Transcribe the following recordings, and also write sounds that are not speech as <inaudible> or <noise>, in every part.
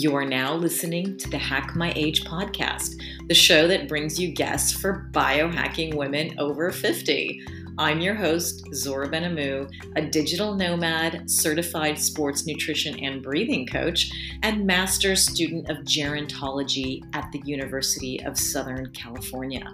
You are now listening to the Hack My Age podcast, the show that brings you guests for biohacking women over 50. I'm your host, Zora Benhamou, a digital nomad, certified sports nutrition and breathing coach, and master's student of gerontology at the University of Southern California.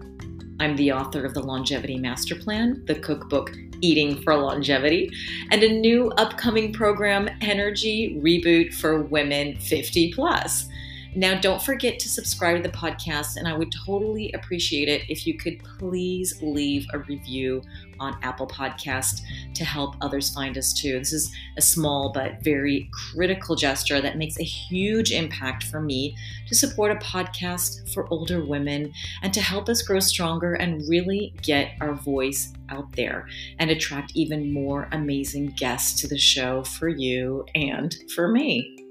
I'm the author of the Longevity Master Plan, the cookbook Eating for Longevity, and a new upcoming program, Energy Reboot for Women 50 Plus. Now, don't forget to subscribe to the podcast, and I would totally appreciate it if you could please leave a review on Apple Podcast to help others find us too. This is a small but very critical gesture that makes a huge impact for me to support a podcast for older women and to help us grow stronger and really get our voice out there and attract even more amazing guests to the show for you and for me.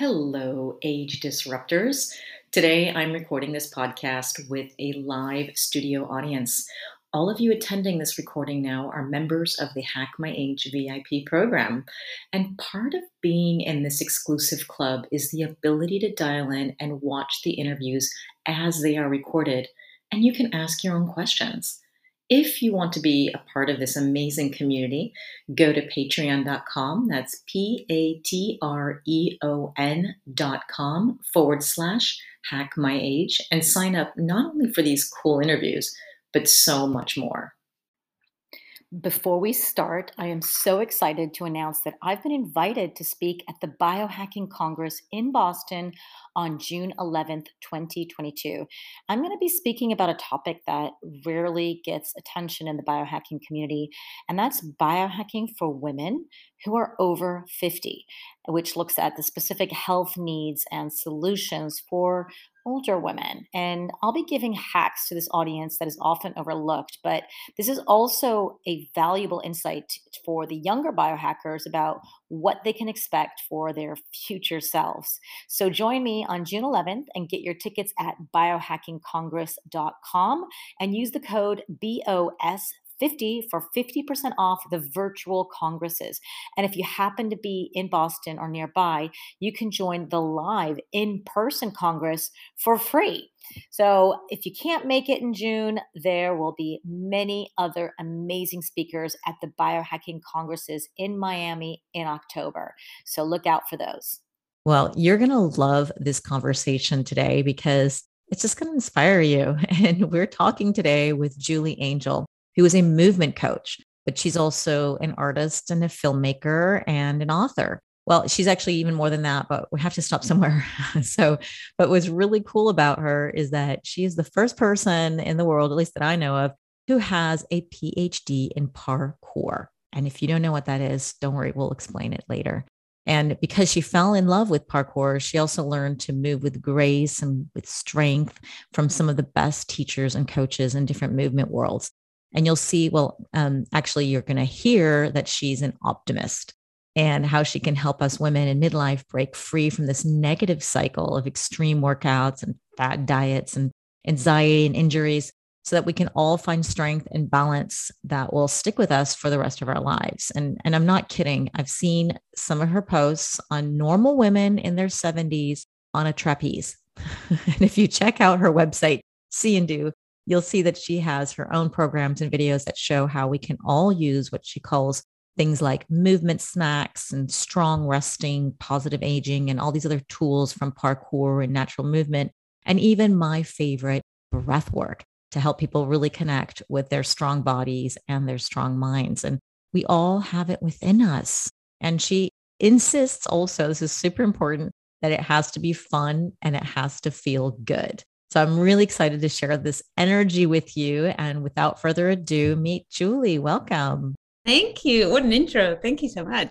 Hello, age disruptors. Today I'm recording this podcast with a live studio audience. All of you attending this recording now are members of the Hack My Age VIP program. And part of being in this exclusive club is the ability to dial in and watch the interviews as they are recorded. And you can ask your own questions. If you want to be a part of this amazing community, go to patreon.com. That's P A T R E O N.com forward slash hack my age and sign up not only for these cool interviews, but so much more. Before we start, I am so excited to announce that I've been invited to speak at the Biohacking Congress in Boston on June 11th, 2022. I'm going to be speaking about a topic that rarely gets attention in the biohacking community, and that's biohacking for women who are over 50, which looks at the specific health needs and solutions for older women. And I'll be giving hacks to this audience that is often overlooked, but this is also a valuable insight for the younger biohackers about what they can expect for their future selves. So join me on June 11th and get your tickets at biohackingcongress.com and use the code BOS 50 for 50% off the virtual congresses. And if you happen to be in Boston or nearby, you can join the live in person congress for free. So if you can't make it in June, there will be many other amazing speakers at the biohacking congresses in Miami in October. So look out for those. Well, you're going to love this conversation today because it's just going to inspire you. <laughs> And we're talking today with Julie Angel who is a movement coach, but she's also an artist and a filmmaker and an author. Well, she's actually even more than that, but we have to stop <laughs> somewhere. so, but what's really cool about her is that she is the first person in the world, at least that I know of, who has a PhD in parkour. And if you don't know what that is, don't worry, we'll explain it later. And because she fell in love with parkour, she also learned to move with grace and with strength from some of the best teachers and coaches in different movement worlds. And you'll see, well, um, actually, you're going to hear that she's an optimist and how she can help us women in midlife break free from this negative cycle of extreme workouts and fat diets and anxiety and injuries so that we can all find strength and balance that will stick with us for the rest of our lives. And, and I'm not kidding. I've seen some of her posts on normal women in their 70s on a trapeze. <laughs> and if you check out her website, see and do, you'll see that she has her own programs and videos that show how we can all use what she calls things like movement snacks and strong resting, positive aging, and all these other tools from parkour and natural movement. And even my favorite, breath work to help people really connect with their strong bodies and their strong minds. And we all have it within us. And she insists also, this is super important, that it has to be fun and it has to feel good. So I'm really excited to share this energy with you. And without further ado, meet Julie. Welcome. Thank you. What an intro. Thank you so much.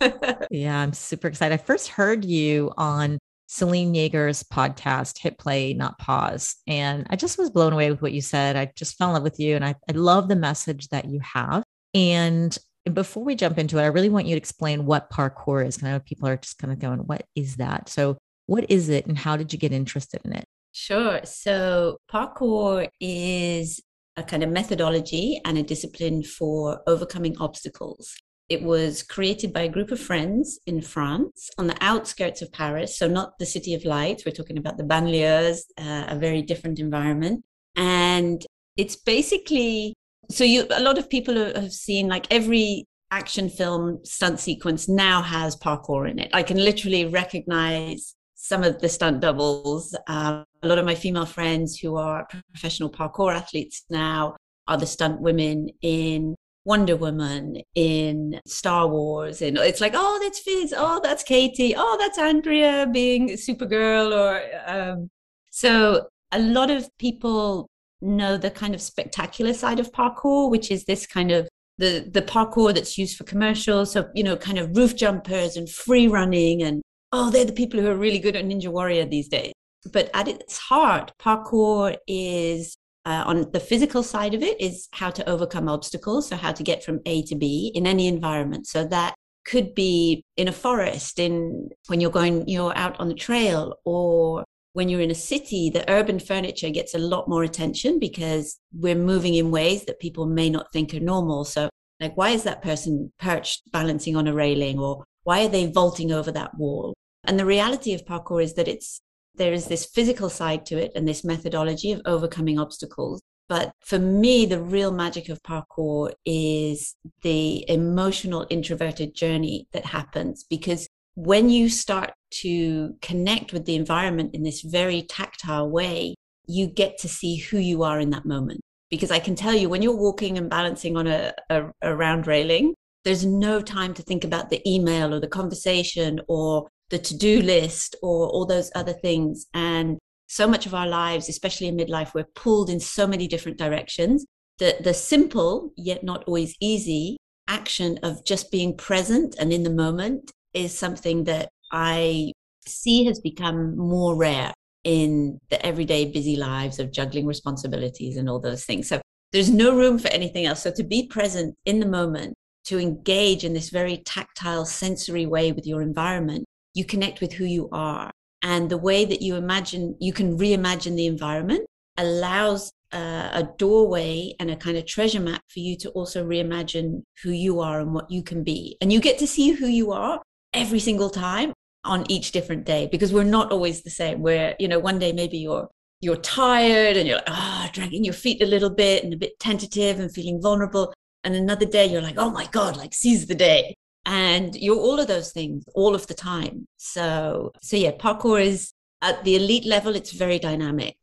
<laughs> yeah, I'm super excited. I first heard you on Selene Yeager's podcast, Hit Play, Not Pause. And I just was blown away with what you said. I just fell in love with you. And I, I love the message that you have. And before we jump into it, I really want you to explain what parkour is. I know people are just kind of going, what is that? So, what is it and how did you get interested in it? Sure. So, parkour is a kind of methodology and a discipline for overcoming obstacles. It was created by a group of friends in France on the outskirts of Paris. So, not the City of Lights. We're talking about the banlieues, uh, a very different environment. And it's basically so you a lot of people have seen like every action film stunt sequence now has parkour in it. I can literally recognize some of the stunt doubles. Um, a lot of my female friends who are professional parkour athletes now are the stunt women in Wonder Woman, in Star Wars, and it's like, oh, that's Fizz, oh, that's Katie, oh, that's Andrea being Supergirl, or um, so a lot of people know the kind of spectacular side of parkour, which is this kind of the the parkour that's used for commercials. So you know, kind of roof jumpers and free running, and oh, they're the people who are really good at Ninja Warrior these days. But at its heart, parkour is uh, on the physical side of it is how to overcome obstacles, so how to get from A to B in any environment. So that could be in a forest, in when you're going, you're out on the trail, or when you're in a city, the urban furniture gets a lot more attention because we're moving in ways that people may not think are normal. So, like, why is that person perched balancing on a railing, or why are they vaulting over that wall? And the reality of parkour is that it's there is this physical side to it and this methodology of overcoming obstacles. But for me, the real magic of parkour is the emotional introverted journey that happens because when you start to connect with the environment in this very tactile way, you get to see who you are in that moment. Because I can tell you, when you're walking and balancing on a, a, a round railing, there's no time to think about the email or the conversation or the to-do list or all those other things. And so much of our lives especially in midlife we're pulled in so many different directions the the simple yet not always easy action of just being present and in the moment is something that i see has become more rare in the everyday busy lives of juggling responsibilities and all those things. So there's no room for anything else. So to be present in the moment to engage in this very tactile sensory way with your environment you connect with who you are. And the way that you imagine, you can reimagine the environment allows uh, a doorway and a kind of treasure map for you to also reimagine who you are and what you can be. And you get to see who you are every single time on each different day because we're not always the same. Where, you know, one day maybe you're you're tired and you're like, oh, dragging your feet a little bit and a bit tentative and feeling vulnerable. And another day you're like, oh my God, like seize the day and you're all of those things all of the time. So so yeah parkour is at the elite level it's very dynamic.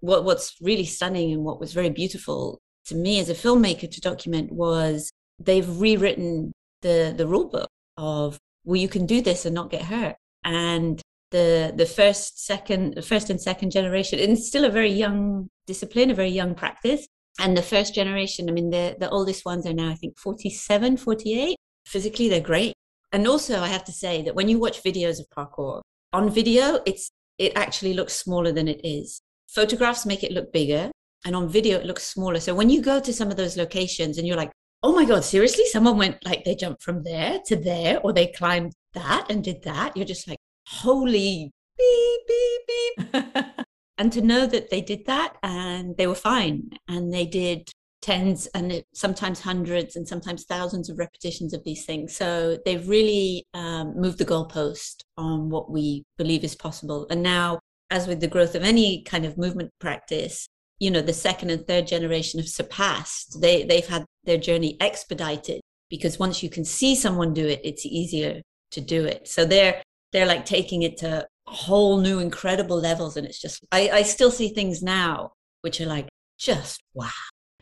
What what's really stunning and what was very beautiful to me as a filmmaker to document was they've rewritten the the rule book of well you can do this and not get hurt. And the the first second first and second generation and it's still a very young discipline a very young practice. And the first generation i mean the the oldest ones are now i think 47 48 physically they're great. And also I have to say that when you watch videos of parkour on video, it's it actually looks smaller than it is. Photographs make it look bigger and on video it looks smaller. So when you go to some of those locations and you're like, oh my God, seriously? Someone went like they jumped from there to there or they climbed that and did that. You're just like, holy beep, beep, beep. <laughs> and to know that they did that and they were fine and they did tens and sometimes hundreds and sometimes thousands of repetitions of these things. So they've really um, moved the goalpost on what we believe is possible. And now, as with the growth of any kind of movement practice, you know, the second and third generation have surpassed. They they've had their journey expedited because once you can see someone do it, it's easier to do it. So they're they're like taking it to whole new incredible levels. And it's just I, I still see things now which are like just wow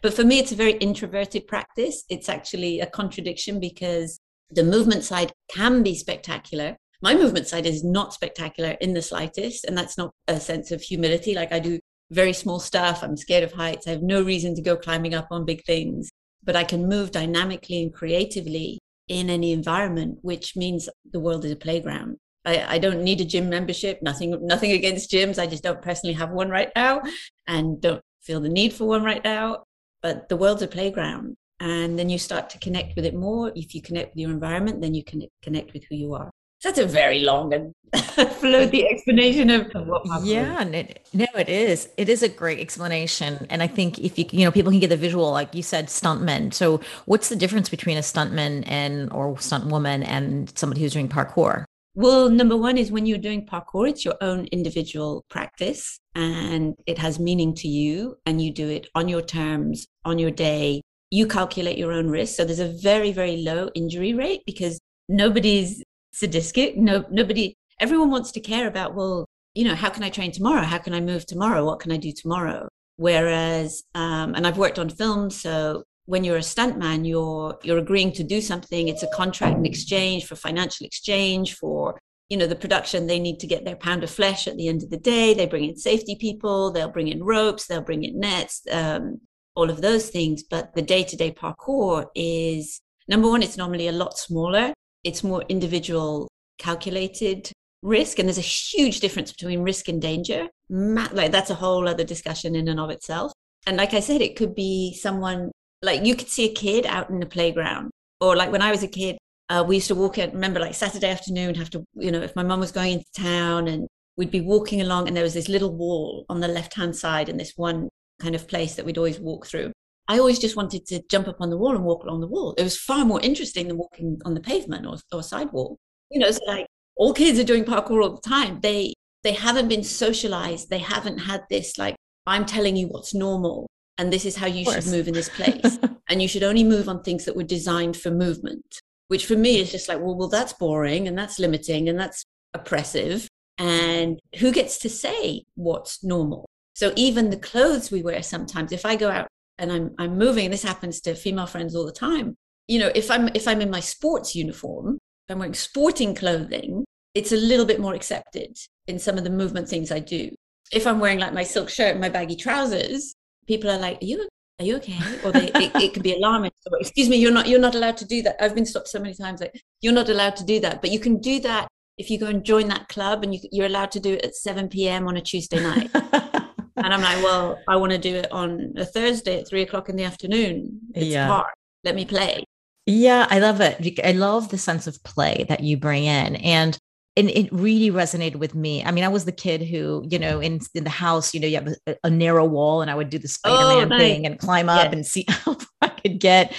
but for me, it's a very introverted practice. It's actually a contradiction because the movement side can be spectacular. My movement side is not spectacular in the slightest. And that's not a sense of humility. Like I do very small stuff. I'm scared of heights. I have no reason to go climbing up on big things, but I can move dynamically and creatively in any environment, which means the world is a playground. I, I, don't need a gym membership. Nothing, nothing against gyms. I just don't personally have one right now, and don't feel the need for one right now but the world's a playground and then you start to connect with it more. If you connect with your environment then you can connect with who you are. So that's a very long and <laughs> floaty <laughs> explanation of, what yeah and it, no it is. It is a great explanation and i think if you you know people can get the visual like you said stuntmen. So what's the difference between a stuntman and or stunt woman and somebody who's doing parkour? Well number one is when you're doing parkour it's your own individual practice and it has meaning to you and you do it on your terms on your day you calculate your own risk so there's a very very low injury rate because nobody's sadistic no nobody everyone wants to care about, well, you know, how can I train tomorrow? How can I move tomorrow? What can I do tomorrow? Whereas, um, and I've worked on film, so when you're a stuntman, you're you're agreeing to do something. It's a contract in exchange for financial exchange for you know the production. They need to get their pound of flesh at the end of the day. They bring in safety people. They'll bring in ropes. They'll bring in nets. Um, all of those things. But the day to day parkour is number one. It's normally a lot smaller. It's more individual, calculated risk and there's a huge difference between risk and danger like that's a whole other discussion in and of itself and like i said it could be someone like you could see a kid out in the playground or like when i was a kid uh, we used to walk in remember like saturday afternoon have to you know if my mom was going into town and we'd be walking along and there was this little wall on the left hand side in this one kind of place that we'd always walk through I always just wanted to jump up on the wall and walk along the wall. It was far more interesting than walking on the pavement or, or sidewalk. You know, so like all kids are doing parkour all the time. They they haven't been socialized. They haven't had this like I'm telling you what's normal and this is how you should move in this <laughs> place. and you should only move on things that were designed for movement, which for me is just like, well, well, that's boring and that's limiting and that's oppressive. And who gets to say what's normal? So even the clothes we wear sometimes, if I go out and I'm I'm moving, this happens to female friends all the time. You know, if I'm if I'm in my sports uniform, I'm wearing sporting clothing, it's a little bit more accepted in some of the movement things I do. If I'm wearing like my silk shirt and my baggy trousers, people are like, "Are you are you okay?" Or they, it, it can be alarming. So, Excuse me, you're not you're not allowed to do that. I've been stopped so many times. Like you're not allowed to do that, but you can do that if you go and join that club, and you, you're allowed to do it at 7 p.m. on a Tuesday night. <laughs> and I'm like, well, I want to do it on a Thursday at three o'clock in the afternoon. It's yeah. hard. Let me play. Yeah, I love it. I love the sense of play that you bring in. And and it really resonated with me. I mean, I was the kid who, you know, in in the house, you know, you have a, a narrow wall, and I would do the oh, Spider-Man oh, nice. thing and climb up yes. and see <laughs> how I could get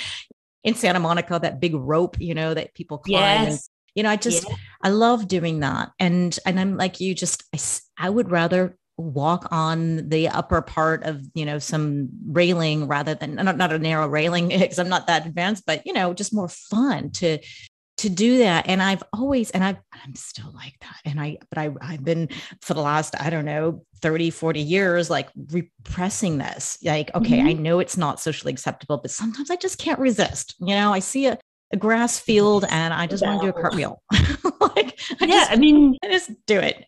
in Santa Monica that big rope, you know, that people climb. Yes. And, you know, I just yes. I love doing that, and and I'm like you, just I, I would rather walk on the upper part of you know some railing rather than not, not a narrow railing <laughs> because i'm not that advanced but you know just more fun to to do that and i've always and i've i'm still like that and i but i i've been for the last i don't know 30 40 years like repressing this like okay mm-hmm. i know it's not socially acceptable but sometimes i just can't resist you know i see a, a grass field and i just want to do a cartwheel. <laughs> Like I yeah just, i mean i just do it.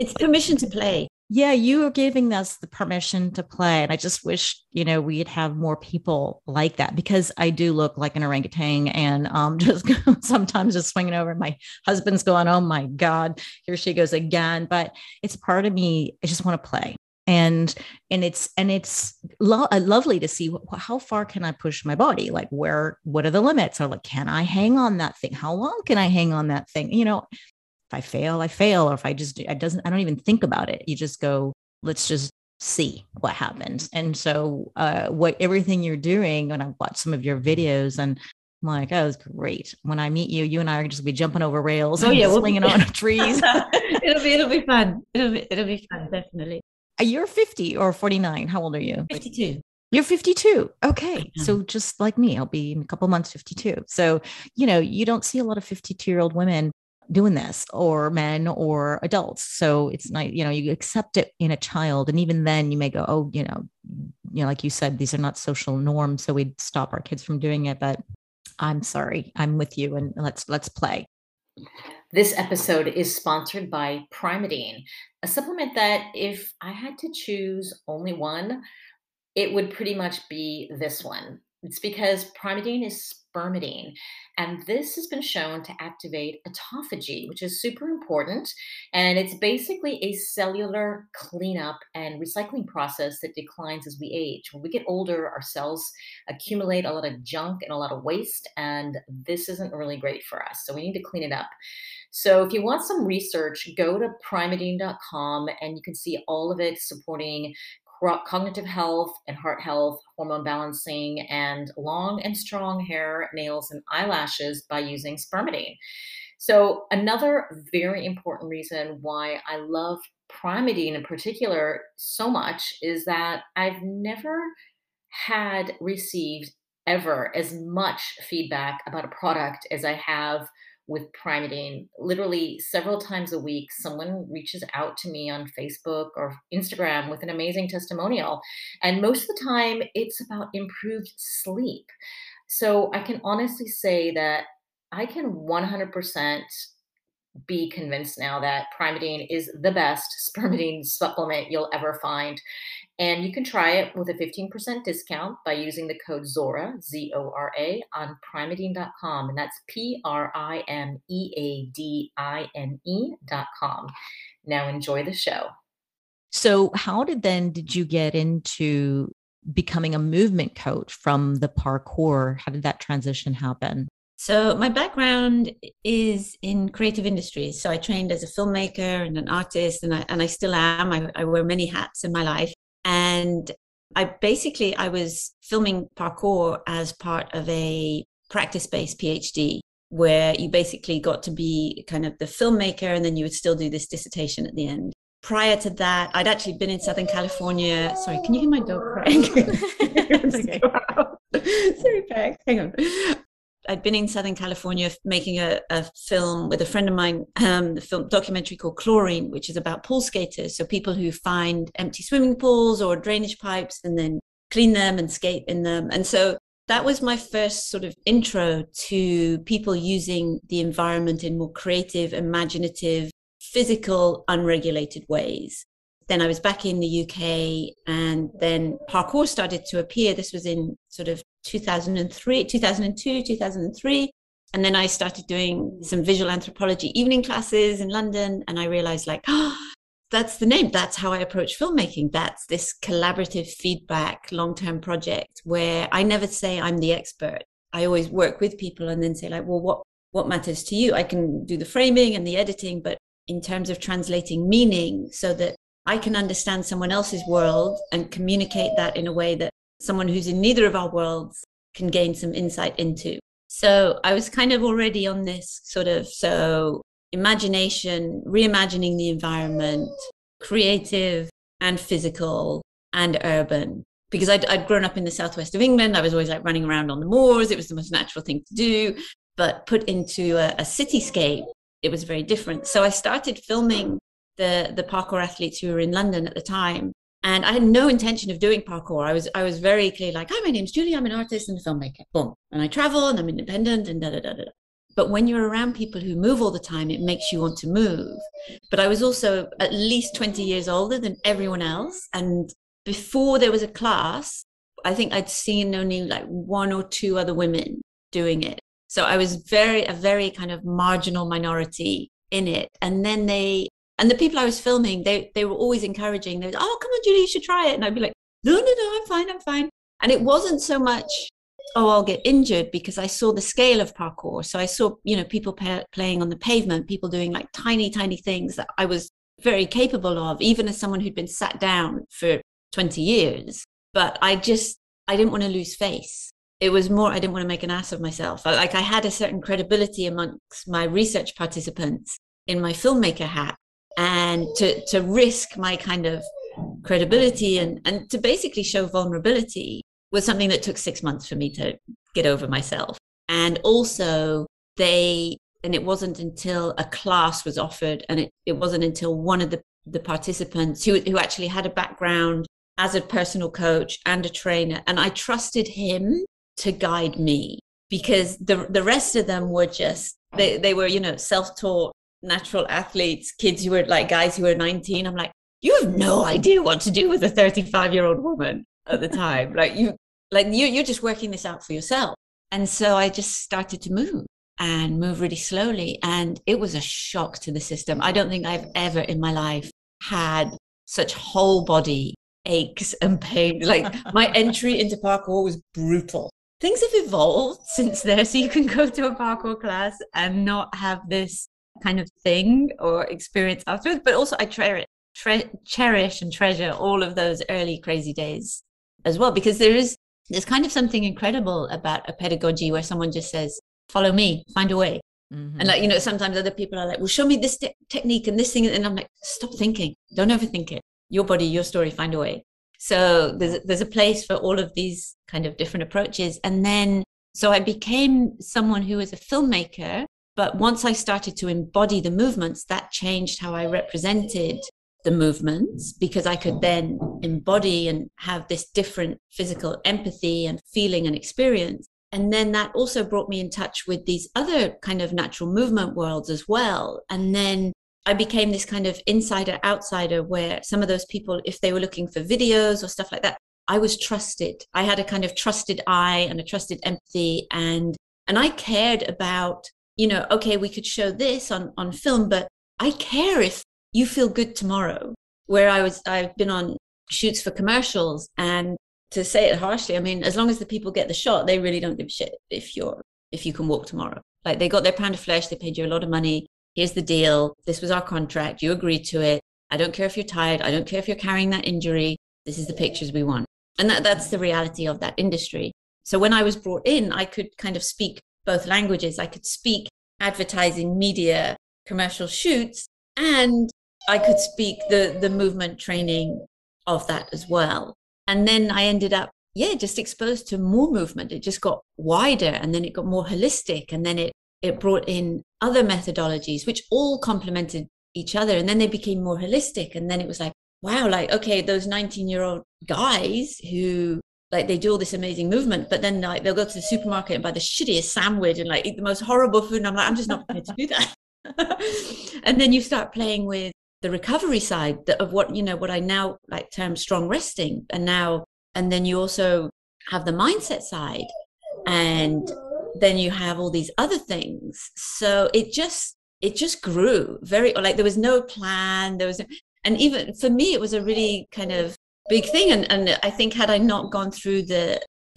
It's permission to play yeah, you are giving us the permission to play. And I just wish, you know, we'd have more people like that because I do look like an orangutan and um, <laughs> just sometimes just swinging over. My husband's going, oh my God, here she goes again. But it's part of me, I just want to play. And and it's and it's lo- uh, lovely to see wh- how far can I push my body? Like where what are the limits? Or like can I hang on that thing? How long can I hang on that thing? You know, I fail, I fail. Or if I just, I doesn't, I don't even think about it. You just go, let's just see what happens. And so, uh, what everything you're doing, and I've watched some of your videos and I'm like, oh, it's great. When I meet you, you and I are just be jumping over rails. Oh yeah, swinging we'll on <laughs> trees. <laughs> it'll be, it'll be fun. It'll be, it'll be fun, definitely. Uh, you're 50 or 49. How old are you? 52. You're 52. Okay. So just like me, I'll be in a couple months 52. So, you know, you don't see a lot of 52 year old women doing this or men or adults so it's not you know you accept it in a child and even then you may go oh you know you know like you said these are not social norms so we'd stop our kids from doing it but i'm sorry i'm with you and let's let's play this episode is sponsored by Primeadine a supplement that if I had to choose only one, it would pretty much be this one. It's because Primeadine is spermidine. And this has been shown to activate autophagy, which is super important. And it's basically a cellular cleanup and recycling process that declines as we age. When we get older, our cells accumulate a lot of junk and a lot of waste, and this isn't really great for us. So we need to clean it up. So if you want some research, go to primeadine.com and you can see all of it supporting cognitive health and heart health, hormone balancing, and long and strong hair, nails, and eyelashes by using spermidine. So, another very important reason why I love Primeadine in particular so much is that I've never had received ever as much feedback about a product as I have with Primeadine. Literally several times a week, someone reaches out to me on Facebook or Instagram with an amazing testimonial. And most of the time, it's about improved sleep. So I can honestly say that I can 100% be convinced now that Primeadine is the best <laughs> spermidine supplement you'll ever find. And you can try it with a 15% discount by using the code ZORA, Z O R A, on primeadine.com. And that's P R I M E A D I N E.com. Now enjoy the show. So, how did then did you get into becoming a movement coach from the parkour? How did that transition happen? So my background is in creative industries. So I trained as a filmmaker and an artist, and I and I still am. I, I wear many hats in my life, and I basically I was filming parkour as part of a practice-based PhD where you basically got to be kind of the filmmaker and then you would still do this dissertation at the end. Prior to that, I'd actually been in Southern California. Sorry, can you hear my dog crying? <laughs> <laughs> okay. <laughs> Sorry, Peg. Hang on. I'd been in Southern California making a, a film with a friend of mine, um, the film documentary called Chlorine, which is about pool skaters. So people who find empty swimming pools or drainage pipes and then clean them and skate in them. And so that was my first sort of intro to people using the environment in more creative, imaginative, physical, unregulated ways. Then I was back in the UK and then parkour started to appear. This was in sort of 2003, 2002, 2003. And then I started doing some visual anthropology evening classes in London. And I realized, like, oh, <gasps> that's the name. That's how I approach filmmaking. That's this collaborative feedback, long term project where I never say I'm the expert. I always work with people and then say, like, well, what, what matters to you? I can do the framing and the editing, but in terms of translating meaning so that I can understand someone else's world and communicate that in a way that someone who's in neither of our worlds can gain some insight into. So I was kind of already on this sort of so imagination, reimagining the environment, creative and physical and urban. Because I'd, I'd grown up in the southwest of England, I was always like running around on the moors. It was the most natural thing to do. But put into a, a cityscape, it was very different. So I started filming the the parkour athletes who were in London at the time. And I had no intention of doing parkour. I was I was very clear, like, hi, my name's Julie. I'm an artist and a filmmaker. Boom. And I travel and I'm independent and da da da da. But when you're around people who move all the time, it makes you want to move. But I was also at least 20 years older than everyone else. And before there was a class, I think I'd seen only like one or two other women doing it. So I was very, a very kind of marginal minority in it. And then they and the people I was filming, they they were always encouraging. They were, oh, come on, Julie, you should try it. And I'd be like, no, no, no, I'm fine, I'm fine. And it wasn't so much, oh, I'll get injured because I saw the scale of parkour. So I saw, you know, people pay, playing on the pavement, people doing like tiny, tiny things that I was very capable of, even as someone who'd been sat down for 20 years. But I just, I didn't want to lose face. It was more, I didn't want to make an ass of myself. Like I had a certain credibility amongst my research participants in my filmmaker hat and to to risk my kind of credibility and and to basically show vulnerability was something that took six months for me to get over myself. And also they and it wasn't until a class was offered and it, it wasn't until one of the the participants who who actually had a background as a personal coach and a trainer and i trusted him to guide me because the the rest of them were just they, they were you know self-taught natural athletes, kids who were like guys who were 19. I'm like, you have no idea what to do with a 35 year old woman at the time. <laughs> like you, like you, you're just working this out for yourself. And so I just started to move and move really slowly. And it was a shock to the system. I don't think I've ever in my life had such whole body aches and pain. <laughs> Like my entry into parkour was brutal. Things have evolved since there, so you can go to a parkour class and not have this kind of thing or experience afterwards. But also, I cherish, tre- cherish and treasure all of those early crazy days as well, because there is there's kind of something incredible about a pedagogy where someone just says, "Follow me, find a way." Mm-hmm. And like you know, sometimes other people are like, "Well, show me this te- technique and this thing," and I'm like, "Stop thinking. Don't overthink it. Your body, your story. Find a way." So there's there's a place for all of these kind of different approaches. And then so I became someone who was a filmmaker. But once I started to embody the movements, that changed how I represented the movements because I could then embody and have this different physical empathy and feeling and experience. And then that also brought me in touch with these other kind of natural movement worlds as well. And then I became this kind of insider outsider where some of those people, if they were looking for videos or stuff like that, I was trusted. I had a kind of trusted eye and a trusted empathy and and I cared about, you know, okay, we could show this on on film, but I care if you feel good tomorrow. Where I was I've been on shoots for commercials and to say it harshly, I mean, as long as the people get the shot, they really don't give a shit if you're if you can walk tomorrow. Like they got their pound of flesh, they paid you a lot of money, here's the deal. This was our contract. You agreed to it. I don't care if you're tired. I don't care if you're carrying that injury. This is the pictures we want. And that, that's the reality of that industry. So when I was brought in, I could kind of speak both languages. I could speak advertising, media, commercial shoots, and I could speak the, the movement training of that as well. And then I ended up, yeah, just exposed to more movement. It just got wider and then it got more holistic. And then it it brought in other methodologies which all complemented each other and then they became more holistic and then it was like wow like okay those 19 year old guys who like they do all this amazing movement but then like they'll go to the supermarket and buy the shittiest sandwich and like eat the most horrible food and i'm like i'm just not prepared to do that. <laughs> And then you start playing with the recovery side of what you know what i now like term strong resting and now and then you also have the mindset side and then you have all these other things. So it just it just grew very like there was no plan there was and even for me it was a really kind of big thing. And and i think had i not gone through the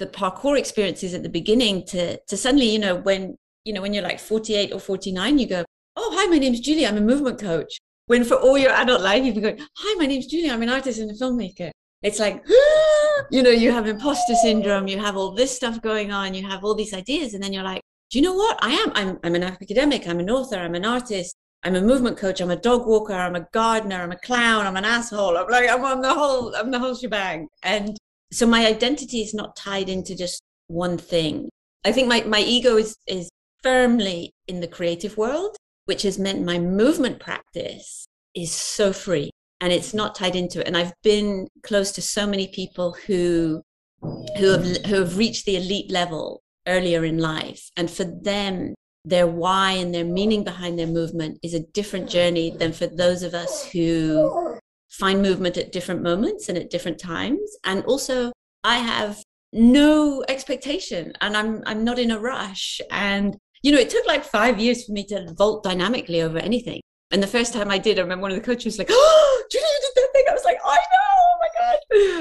the parkour experiences at the beginning to to suddenly you know when you know when you're like 48 or 49 you go oh hi my name's julie. I'm a movement coach. When for all your adult life you've been going hi my name's julie. I'm an artist and a filmmaker. It's like <gasps> you know you have imposter syndrome you have all this stuff going on you have all these ideas and then you're like do you know what? I am i'm, I'm an academic i'm an author i'm an artist i'm a movement coach i'm a dog walker i'm a gardener i'm a clown i'm an asshole i'm like i'm the whole i'm the whole shebang. And so my identity is not tied into just one thing. I think my, my ego is is firmly in the creative world which has meant my movement practice is so free and it's not tied into it. And i've been close to so many people who who have who have reached the elite level earlier in life. And for them their why and their meaning behind their movement is a different journey than for those of us who find movement at different moments and at different times and also i have no expectation and i'm i'm not in a rush and you know it took like 5 years for me to vault dynamically over anything and the first time I did, I remember one of the coaches was like, <gasps> "Oh, you did that thing." I was like, "I know, oh my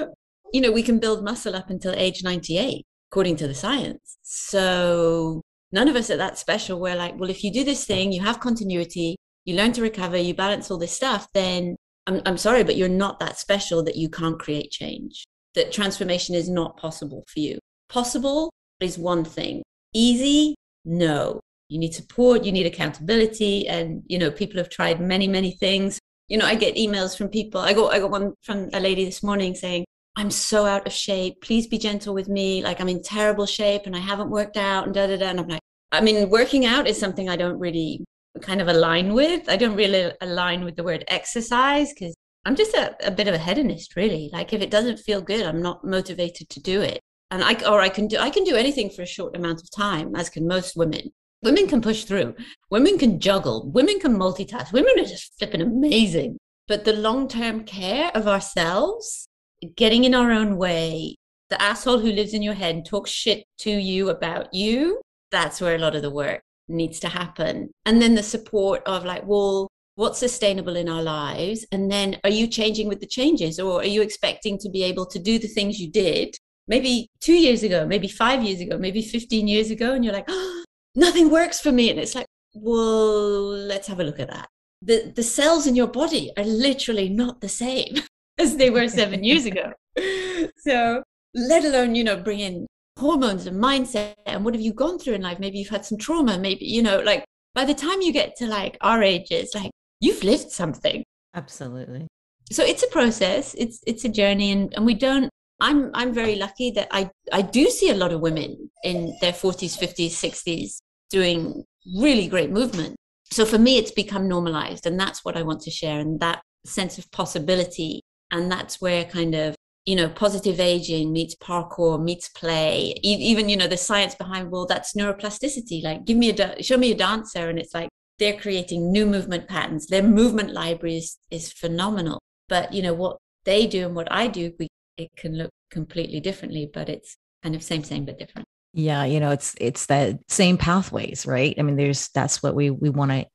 god!" You know, we can build muscle up until age ninety-eight, according to the science. So none of us are that special. We're like, well, if you do this thing, you have continuity, you learn to recover, you balance all this stuff, then I'm, I'm sorry, but you're not that special that you can't create change. That transformation is not possible for you. Possible is one thing. Easy, no you need support you need accountability and you know people have tried many many things you know i get emails from people i got i got one from a lady this morning saying i'm so out of shape. Please be gentle with me. Like i'm in terrible shape and i haven't worked out and da da da. And i'm like i mean working out is something i don't really kind of align with. I don't really align with the word exercise because i'm just a, a bit of a hedonist really. Like if it doesn't feel good i'm not motivated to do it. And I or I can do I can do anything for a short amount of time, as can most women. Women can push through. Women can juggle. Women can multitask. Women are just flipping amazing. But the long-term care of ourselves getting in our own way the asshole who lives in your head and talks shit to you about you, that's where a lot of the work needs to happen. And then the support of like, well, what's sustainable in our lives? And then are you changing with the changes or are you expecting to be able to do the things you did maybe two years ago, maybe five years ago, maybe 15 years ago? And you're like, oh, <gasps> nothing works for me. And it's like, well, let's have a look at that. The, the cells in your body are literally not the same <laughs> as they were seven years ago. <laughs> So, let alone, you know, bring in hormones and mindset and what have you gone through in life? Maybe you've had some trauma, maybe, you know, like by the time you get to like our ages, like you've lived something. Absolutely. So it's a process, it's it's a journey and, and we don't I'm I'm very lucky that I I do see a lot of women in their 40s, 50s, 60s doing really great movement. So for me, it's become normalized, and that's what I want to share, and that sense of possibility, and that's where kind of you know positive aging meets parkour meets play even you know the science behind well that's neuroplasticity. Like give me a show me a dancer and it's like they're creating new movement patterns. Their movement library is, is phenomenal. But you know what they do and what i do we, it can look completely differently but it's kind of same same but different. Yeah you know it's it's that same pathways right? I mean there's that's what we we want to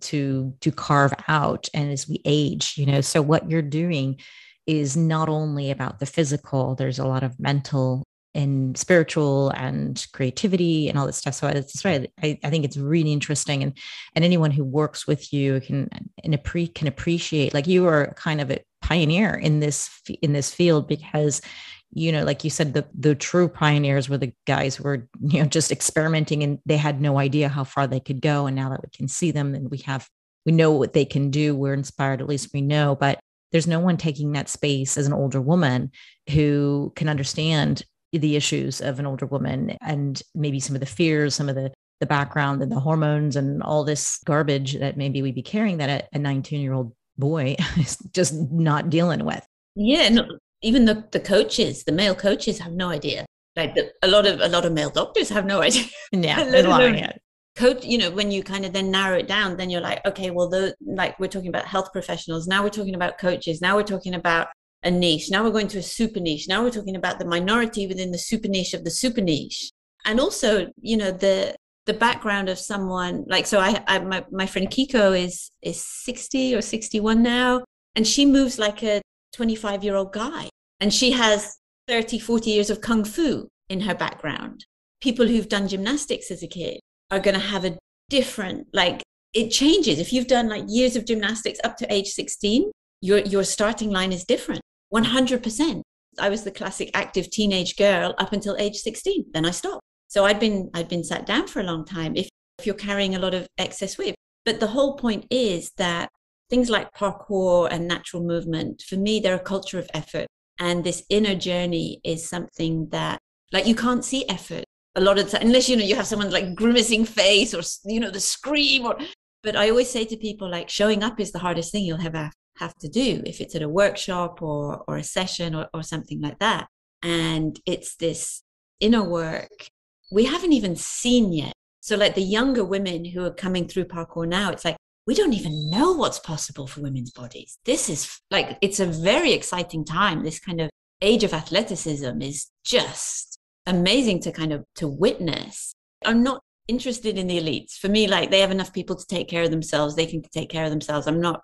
to to carve out and as we age you know? So what you're doing is not only about the physical there's a lot of mental and spiritual and creativity and all this stuff. So that's right I, I think it's really interesting. And and anyone who works with you can and appre- can appreciate like you are kind of a pioneer in this in this field because you know, like you said, the the true pioneers were the guys who were, you know, just experimenting and they had no idea how far they could go. And now that we can see them and we have we know what they can do, we're inspired, at least we know. But there's no one taking that space as an older woman who can understand the issues of an older woman and maybe some of the fears, some of the the background and the hormones and all this garbage that maybe we'd be carrying that a 19 year old boy <laughs> is just not dealing with. Yeah, no, even the, the coaches, the male coaches have no idea. Like the, a lot of a lot of male doctors have no <laughs> idea. Yeah, <laughs> they're lying. Coach, you know, when you kind of then narrow it down, then you're like, okay, well, the like we're talking about health professionals. Now we're talking about coaches. Now we're talking about a niche. Now we're going to a super niche. Now we're talking about the minority within the super niche of the super niche. And also, you know, the the background of someone like so I, I my, my friend Kiko is is 60 or 61 now and she moves like a 25 year old guy. And she has 30, 40 years of kung fu in her background. People who've done gymnastics as a kid are going to have a different, like, it changes. If you've done like years of gymnastics up to age 16, your, your starting line is different 100%. I was the classic active teenage girl up until age 16. Then I stopped. So I'd been, I'd been sat down for a long time if, if you're carrying a lot of excess weight. But the whole point is that things like parkour and natural movement, for me, they're a culture of effort. And this inner journey is something that, like, you can't see effort a lot of the time, unless, you know, you have someone like grimacing face or, you know, the scream or, but I always say to people, like, showing up is the hardest thing you'll ever have to do if it's at a workshop or, or a session or, or something like that. And it's this inner work we haven't even seen yet. So, like the younger women who are coming through parkour now, it's like, we don't even know what's possible for women's bodies. This is like, it's a very exciting time. This kind of age of athleticism is just amazing to kind of to witness. I'm not interested in the elites. For me, like they have enough people to take care of themselves. They can take care of themselves. I'm not,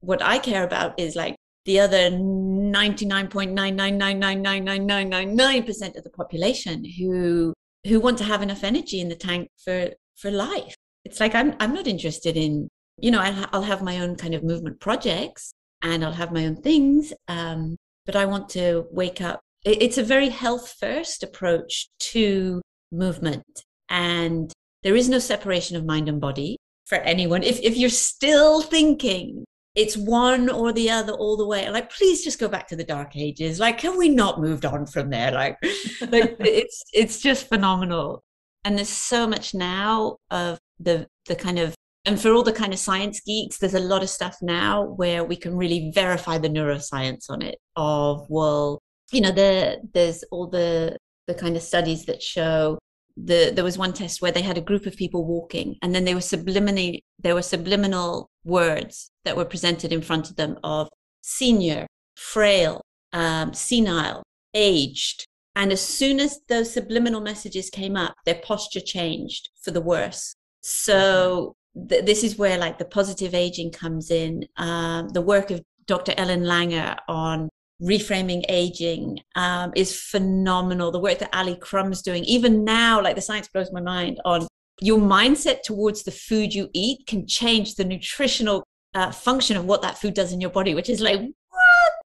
what I care about is like the other 99.999999999% of the population who who want to have enough energy in the tank for for life. It's like I'm I'm not interested in you know, I'll, have my own kind of movement projects and I'll have my own things. Um, but I want to wake up. It's a very health first approach to movement. And there is no separation of mind and body for anyone. If, if you're still thinking it's one or the other all the way, like, please just go back to the dark ages. Like, have we not moved on from there? Like, <laughs> like it's, it's just phenomenal. And there's so much now of the, the kind of and for all the kind of science geeks there's a lot of stuff now where we can really verify the neuroscience on it of well you know the there's all the the kind of studies that show the there was one test where they had a group of people walking and then they were subliminally there were subliminal words that were presented in front of them of senior frail um, senile aged And as soon as those subliminal messages came up, their posture changed for the worse. So th- this is where like the positive aging comes in. Um, the work of Dr. Ellen Langer on reframing aging um, is phenomenal. The work that Ali Crum's doing, even now, like the science blows my mind on your mindset towards the food you eat can change the nutritional uh, function of what that food does in your body, which is like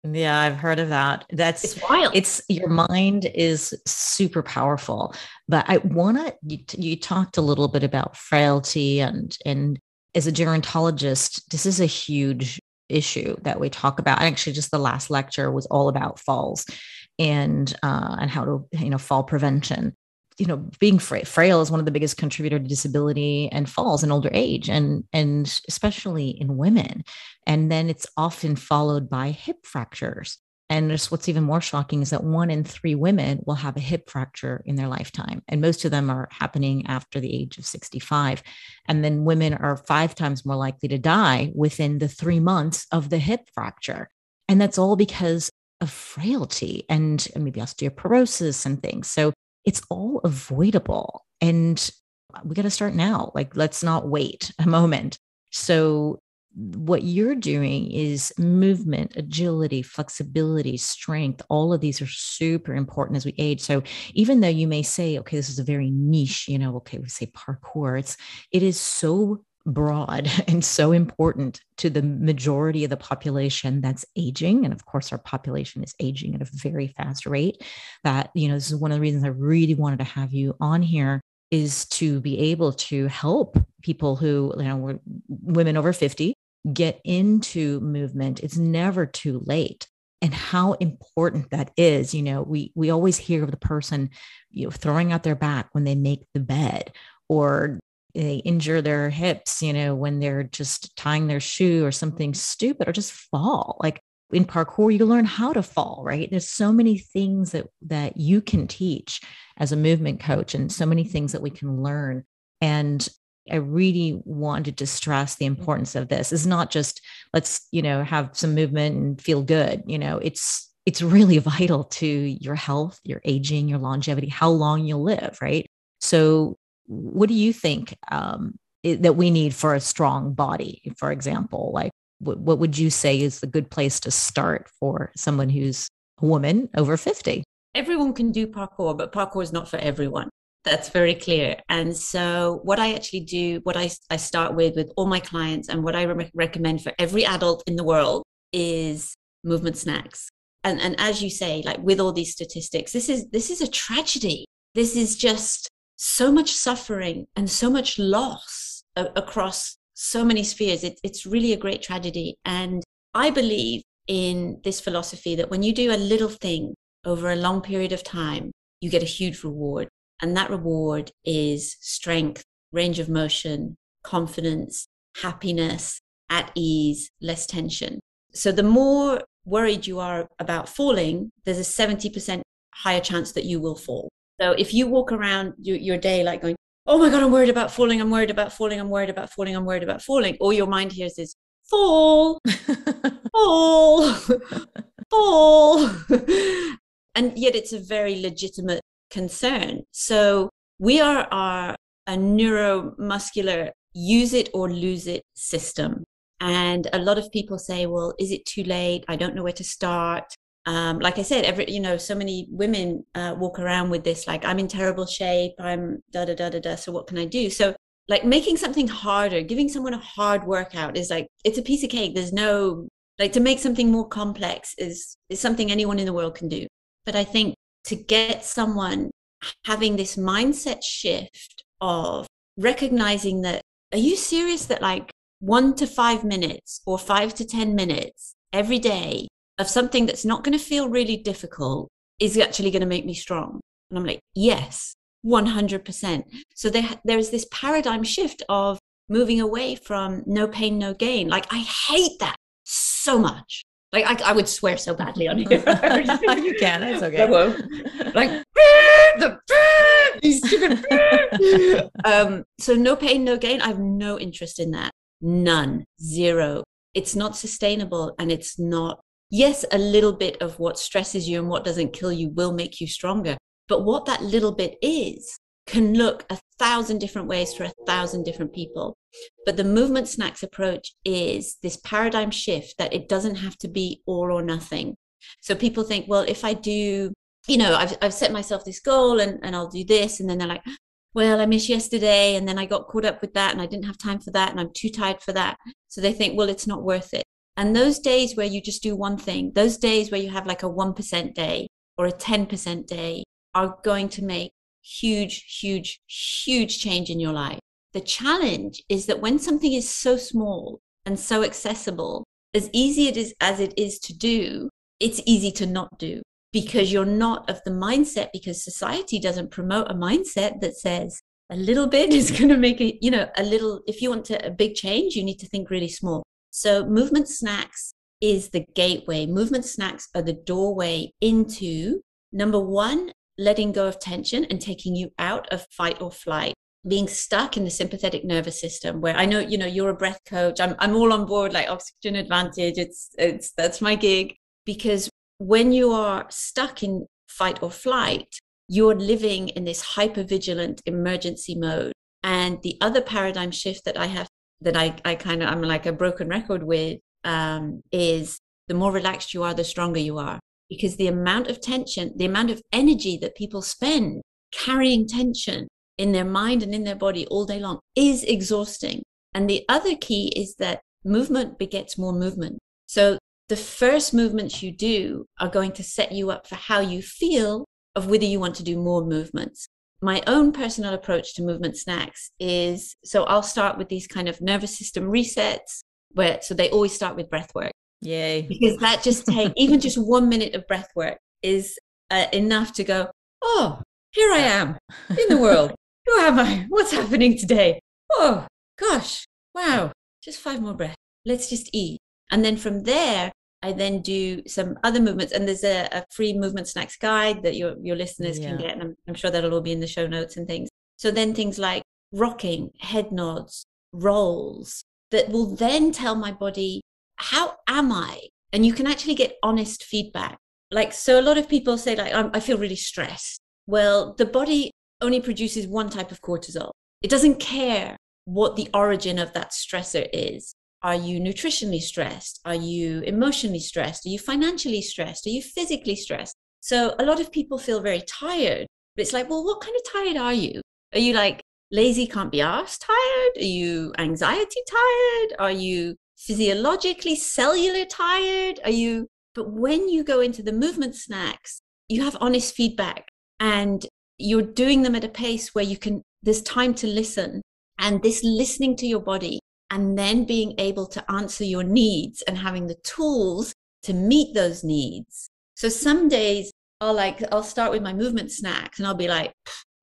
yeah, I've heard of that. That's it's wild. It's your mind is super powerful. But I want to you, you talked a little bit about frailty and and as a gerontologist, this is a huge issue that we talk about. And Actually, just the last lecture was all about falls and uh, and how to you know fall prevention you know being fra- frail is one of the biggest contributor to disability and falls in older age and and especially in women and then it's often followed by hip fractures and just what's even more shocking is that one in three women will have a hip fracture in their lifetime. And most of them are happening after the age of 65. And then women are five times more likely to die within the three months of the hip fracture. And that's all because of frailty and maybe osteoporosis and things. So it's all avoidable. And we got to start now. Like, let's not wait a moment. So, what you're doing is movement, agility, flexibility, strength. All of these are super important as we age. So, even though you may say, okay, this is a very niche, you know, okay, we say parkour, it's, it is so broad <laughs> and so important to the majority of the population that's aging. And of course our population is aging at a very fast rate. That you know this is one of the reasons i really wanted to have you on here is to be able to help people who you know were women over 50 get into movement. It's never too late. And how important that is. You know we we always hear of the person you know throwing out their back when they make the bed or they injure their hips, you know, when they're just tying their shoe or something stupid or just fall. Like in parkour, you learn how to fall, right? There's so many things that that you can teach as a movement coach and so many things that we can learn. And I really wanted to stress the importance of this. It's not just let's, you know, have some movement and feel good. You know, it's it's really <laughs> vital to your health, your aging, your longevity, how long you'll live, right? So what do you think um, that we need for a strong body for example? Like what, what would you say is the good place to start for someone who's a woman over 50 everyone can do parkour but parkour is not for everyone. That's very clear. And so what i actually do what i, I start with with all my clients and what i re- recommend for every adult in the world is movement snacks. And and as you say like with all these statistics this is this is a tragedy. This is just so much suffering and so much loss a- across so many spheres. It, it's really a great tragedy. And I believe in this philosophy that when you do a little thing over a long period of time, you get a huge reward. And that reward is strength, range of motion, confidence, happiness, at ease, less tension. So the more worried you are about falling, there's a 70% higher chance that you will fall. So if you walk around your, your day like going, oh my God, I'm worried about falling, I'm worried about falling, I'm worried about falling, I'm worried about falling, all your mind hears is fall, <laughs> fall, fall. and yet it's a very legitimate concern. So we are our, a neuromuscular use it or lose it system. And a lot of people say, well, is it too late? I don't know where to start um, like I said, every you know, so many women uh, walk around with this like I'm in terrible shape, I'm da da da da da. So what can I do? So like making something harder, giving someone a hard workout is like it's a piece of cake. There's no like to make something more complex is is something anyone in the world can do. But I think to get someone having this mindset shift of recognizing that are you serious that like one to five minutes or five to ten minutes every day of something that's not going to feel really difficult is actually going to make me strong. And I'm like, yes, 100%. So there, there's this paradigm shift of moving away from no pain, no gain. Like, I hate that so much. Like, I, I would swear so badly on here. <laughs> you can, that's okay. Like, <laughs> the <laughs> these stupid. um, so, no pain, no gain. I have no interest in that. None, zero. It's not sustainable and it's not yes, a little bit of what stresses you and what doesn't kill you will make you stronger. But what that little bit is can look a thousand different ways for a thousand different people. But the movement snacks approach is this paradigm shift that it doesn't have to be all or nothing. So people think, well, if I do, you know, I've, I've set myself this goal and, and I'll do this. And then they're like, well, I missed yesterday and then I got caught up with that and I didn't have time for that and I'm too tired for that. So they think, well, it's not worth it. And those days where you just do one thing, those days where you have like a 1% day or a 10% day are going to make huge, huge, huge change in your life. The challenge is that when something is so small and so accessible, as easy it is as it is to do, it's easy to not do because you're not of the mindset because society doesn't promote a mindset that says a little bit <laughs> is going to make it, you know, a little, if you want to, a big change, you need to think really small. So movement snacks is the gateway. Movement snacks are the doorway into number one, letting go of tension and taking you out of fight or flight. Being stuck in the sympathetic nervous system where i know you know you're a breath coach. I'm, I'm all on board like oxygen advantage. It's it's that's my gig. Because when you are stuck in fight or flight you're living in this hyper vigilant emergency mode. And the other paradigm shift that i have that i, I kind of i'm like a broken record with um, is the more relaxed you are the stronger you are because the amount of tension, the amount of energy that people spend carrying tension in their mind and in their body all day long is exhausting. And the other key is that movement begets more movement. So the first movements you do are going to set you up for how you feel of whether you want to do more movements. My own personal approach to movement snacks is so I'll start with these kind of nervous system resets where so they always start with breath work. Yay. Because that just <laughs> take even just one minute of breath work is uh, enough to go, oh, here I am in the world. <laughs> Who am I? What's happening today? Oh, gosh. Wow. Just five more breaths. Let's just eat. And then from there, I then do some other movements. And there's a, a free movement snacks guide that your, your listeners yeah. can get. And I'm, I'm sure that'll all be in the show notes and things. So then things like rocking, head nods, rolls that will then tell my body how am I? And you can actually get honest feedback. Like, so a lot of people say, like, I feel really stressed. Well, the body only produces one type of cortisol. It doesn't care what the origin of that stressor is. Are you nutritionally stressed? Are you emotionally stressed? Are you financially stressed? Are you physically stressed? So a lot of people feel very tired, but it's like, well, what kind of tired are you? Are you like lazy, can't be asked tired? Are you anxiety tired? Are you physiologically cellular tired? Are you, but when you go into the movement snacks, you have honest feedback and you're doing them at a pace where you can, there's time to listen. And this listening to your body and then being able to answer your needs and having the tools to meet those needs. So some days I'll like, I'll start with my movement snacks and I'll be like,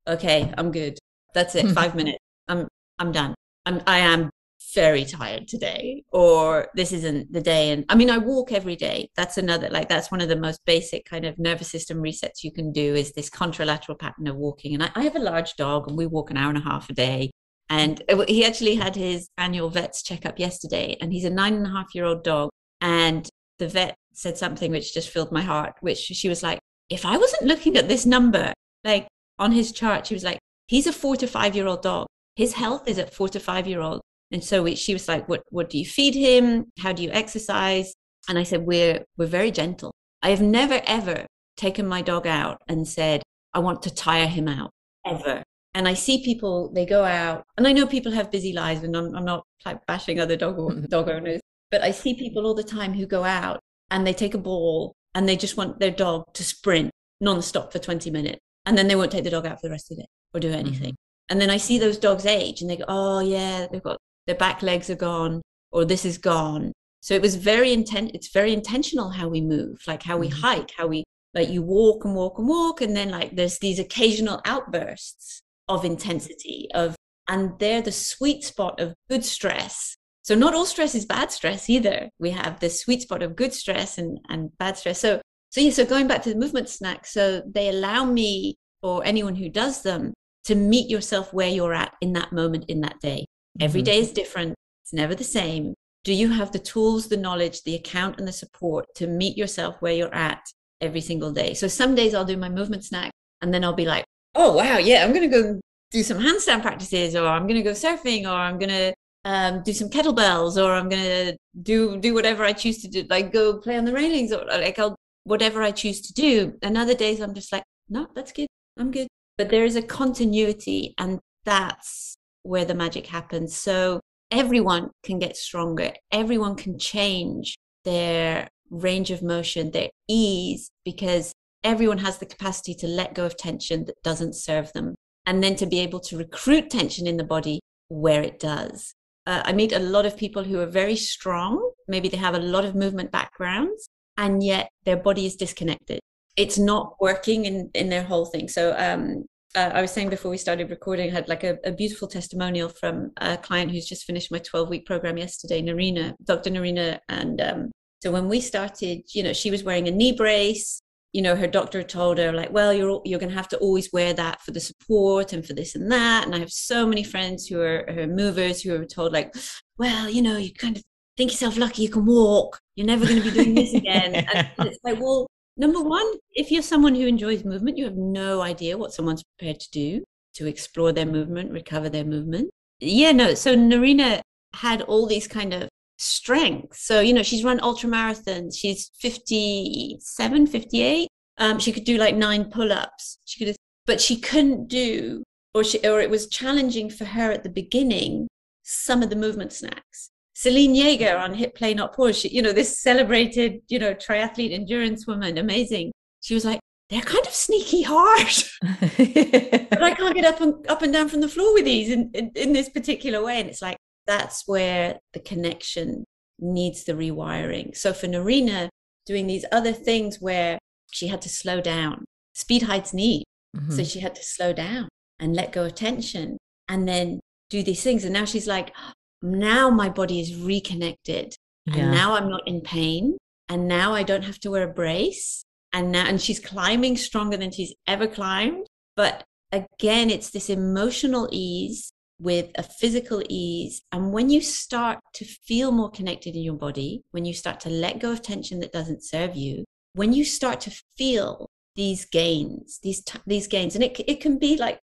okay, I'm good. That's it. Mm-hmm. Five minutes. I'm, I'm done. I'm, I am very tired today or this isn't the day and i mean i walk every day that's another like that's one of the most basic kind of nervous system resets you can do is this contralateral pattern of walking and I, I have a large dog and we walk an hour and a half a day and he actually had his annual vet's checkup yesterday and he's a nine and a half year old dog and the vet said something which just filled my heart which she was like if i wasn't looking at this number like on his chart she was like he's a four to five year old dog his health is at four to five year old and so we, she was like, what, what do you feed him? How do you exercise? And I said, we're, we're very gentle. I have never, ever taken my dog out and said, I want to tire him out ever. And I see people, they go out, and I know people have busy lives, and I'm, I'm not like bashing other dog, <laughs> dog owners, but I see people all the time who go out and they take a ball and they just want their dog to sprint non-stop for 20 minutes. And then they won't take the dog out for the rest of the day or do anything. Mm-hmm. And then I see those dogs age and they go, oh, yeah, they've got their back legs are gone or this is gone so it was very intent it's very intentional how we move like how we mm-hmm. hike how we like you walk and walk and walk and then like there's these occasional outbursts of intensity of and they're the sweet spot of good stress so not all stress is bad stress either we have the sweet spot of good stress and and bad stress so so yeah so going back to the movement snack so they allow me or anyone who does them to meet yourself where you're at in that moment in that day Every mm-hmm. day is different. It's never the same. do you have the tools, the knowledge, the account, and the support to meet yourself where you're at every single day? So some days I'll do my movement snack and then I'll be like, oh, wow, yeah, I'm going to go do some handstand practices or I'm going to go surfing or I'm going to um, do some kettlebells or I'm going to do do whatever I choose to do, like go play on the railings or like I'll whatever I choose to do. And other days I'm just like, no, that's good. I'm good. But there is a continuity and that's where the magic happens. So everyone can get stronger. Everyone can change their range of motion, their ease, because everyone has the capacity to let go of tension that doesn't serve them. And then to be able to recruit tension in the body where it does. Uh, I meet a lot of people who are very strong. Maybe they have a lot of movement backgrounds, and yet their body is disconnected. It's not working in, in their whole thing. So um, uh, I was saying before we started recording, I had like a, a, beautiful testimonial from a client who's just finished my 12 week program yesterday, Narina, Dr. Narina. And um, so when we started, you know, she was wearing a knee brace. You know, her doctor told her like, well, you're you're going to have to always wear that for the support and for this and that. And I have so many friends who are, who are movers who are told like, well, you know, you kind of think yourself lucky you can walk. You're never going to be doing this again. and <laughs> it's like, well, Number one, if you're someone who enjoys movement, you have no idea what someone's prepared to do to explore their movement, recover their movement. Yeah, no. So Narina had all these kind of strengths. So, you know, she's run ultra marathons. She's 57, 58. Um, she could do like nine pull-ups. She could, but she couldn't do, or she, or it was challenging for her at the beginning, some of the movement snacks. Selene Yeager on Hit Play Not Pause, you know, this celebrated, you know, triathlete endurance woman, amazing. She was like, they're kind of sneaky hard. <laughs> <laughs> but I can't get up and up and down from the floor with these in, in, in this particular way. And it's like, that's where the connection needs the rewiring. So for Narina, doing these other things where she had to slow down, speed hides need. Mm-hmm. So she had to slow down and let go of tension and then do these things. And now she's like, now my body is reconnected yeah. and now i'm not in pain and now i don't have to wear a brace and now and she's climbing stronger than she's ever climbed but again it's this emotional ease with a physical ease and when you start to feel more connected in your body when you start to let go of tension that doesn't serve you when you start to feel these gains these t- these gains and it, it can be like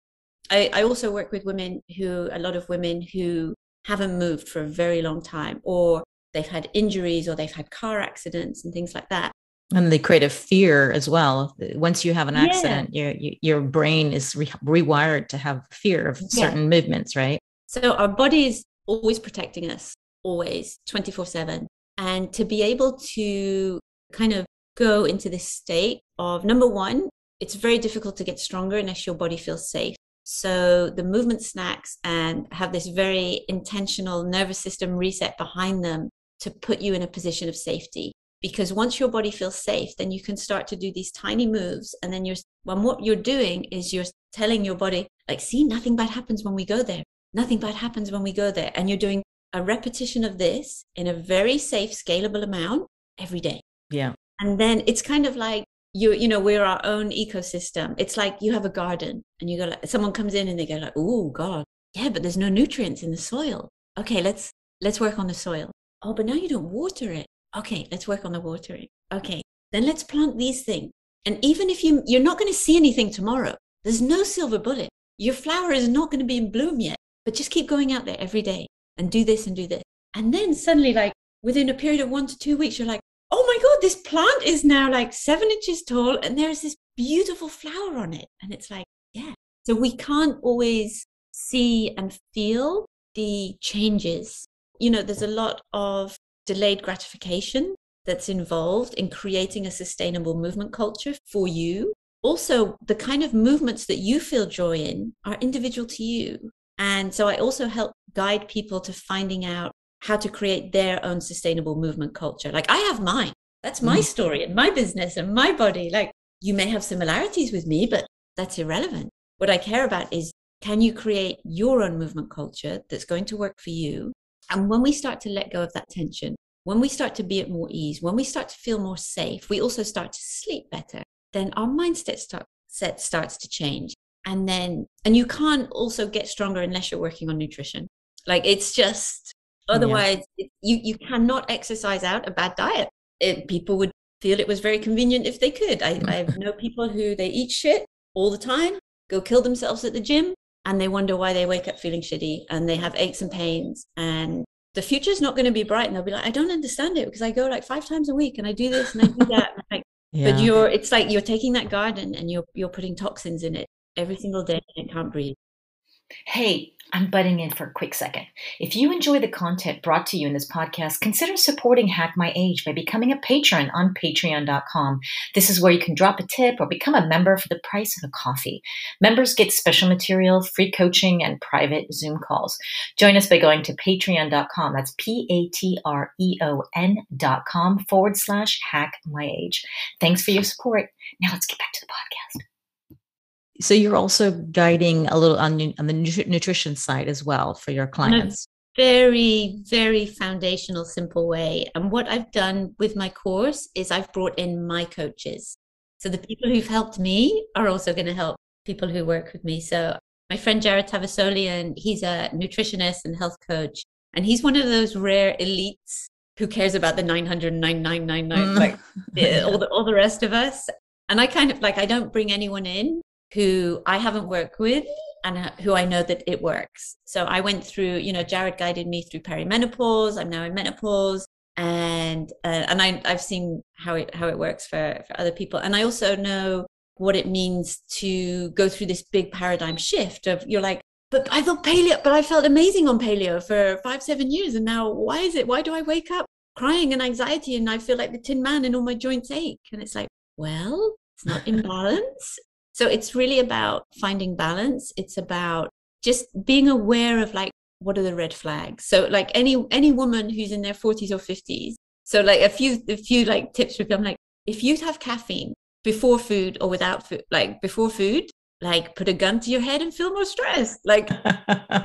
I, I also work with women who a lot of women who haven't moved for a very long time, or they've had injuries or they've had car accidents and things like that. And they create a fear as well. Once you have an accident, yeah. your your brain is re- rewired to have fear of certain yeah. movements, right? So our body is always protecting us, always, twenty four seven, and to be able to kind of go into this state of number one, it's very difficult to get stronger unless your body feels safe. So the movement snacks and have this very intentional nervous system reset behind them to put you in a position of safety. Because once your body feels safe, then you can start to do these tiny moves. And then you're, when what you're doing is you're telling your body, like, see, nothing bad happens when we go there. Nothing bad happens when we go there. And you're doing a repetition of this in a very safe, scalable amount every day. Yeah. And then it's kind of like you you know we're our own ecosystem it's like you have a garden and you go like someone comes in and they go like oh god yeah but there's no nutrients in the soil okay let's let's work on the soil oh but now you don't water it okay let's work on the watering okay then let's plant these things and even if you you're not going to see anything tomorrow there's no silver bullet. Your flower is not going to be in bloom yet but just keep going out there every day and do this and do this. And then suddenly like within a period of one to two weeks you're like oh my god this plant is now like seven inches tall and there's this beautiful flower on it. And it's like yeah. So we can't always see and feel the changes. You know there's a lot of delayed gratification that's involved in creating a sustainable movement culture for you also the kind of movements that you feel joy in are individual to you and so i also help guide people to finding out how to create their own sustainable movement culture. Like I have mine. That's my mm. story and my business and my body. Like you may have similarities with me, but that's irrelevant. What I care about is can you create your own movement culture that's going to work for you? And when we start to let go of that tension, when we start to be at more ease, when we start to feel more safe, we also start to sleep better. Then our mindset start, set starts to change. And then, and you can't also get stronger unless you're working on nutrition. Like it's just, Otherwise, yeah. you, you cannot exercise out a bad diet. It, people would feel it was very convenient if they could. I, I know people who they eat shit all the time, go kill themselves at the gym, and they wonder why they wake up feeling shitty and they have aches and pains. And the future's not going to be bright. And they'll be like, I don't understand it because I go like five times a week and I do this and I do that. like, <laughs> yeah. But you're, it's like you're taking that garden and you're you're putting toxins in it every single day and it can't breathe. Hey, I'm butting in for a quick second. If you enjoy the content brought to you in this podcast, consider supporting Hack My Age by becoming a patron on patreon.com. This is where you can drop a tip or become a member for the price of a coffee. Members get special material, free coaching, and private Zoom calls. Join us by going to patreon.com. That's P A T R E O N.com forward slash hack my age. Thanks for your support. Now let's get back to the podcast so you're also guiding a little on, on the nutrition side as well for your clients. very very foundational simple way. And what i've done with my course is i've brought in my coaches. So the people who've helped me are also going to help people who work with me. So my friend jared tavasolian he's a nutritionist and health coach and he's one of those rare elites who cares about the 99999 mm. like <laughs> all the all the rest of us. And i kind of like i don't bring anyone in who I haven't worked with and who I know that it works. So I went through, you know, Jared guided me through perimenopause. I'm now in menopause, and uh, and I, I've seen how it how it works for for other people, and I also know what it means to go through this big paradigm shift of you're like but I thought paleo, but I felt amazing on paleo for five, seven years. And now why is it? Why do I wake up crying and anxiety and I feel like the tin man and all my joints ache? And it's like, well, it's not imbalance. So it's really about finding balance. It's about just being aware of like what are the red flags. So like any any woman who's in their 40s or 50s. So like a few a few like tips would be I'm like if you have caffeine before food or without food, like before food, like put a gun to your head and feel more stressed. Like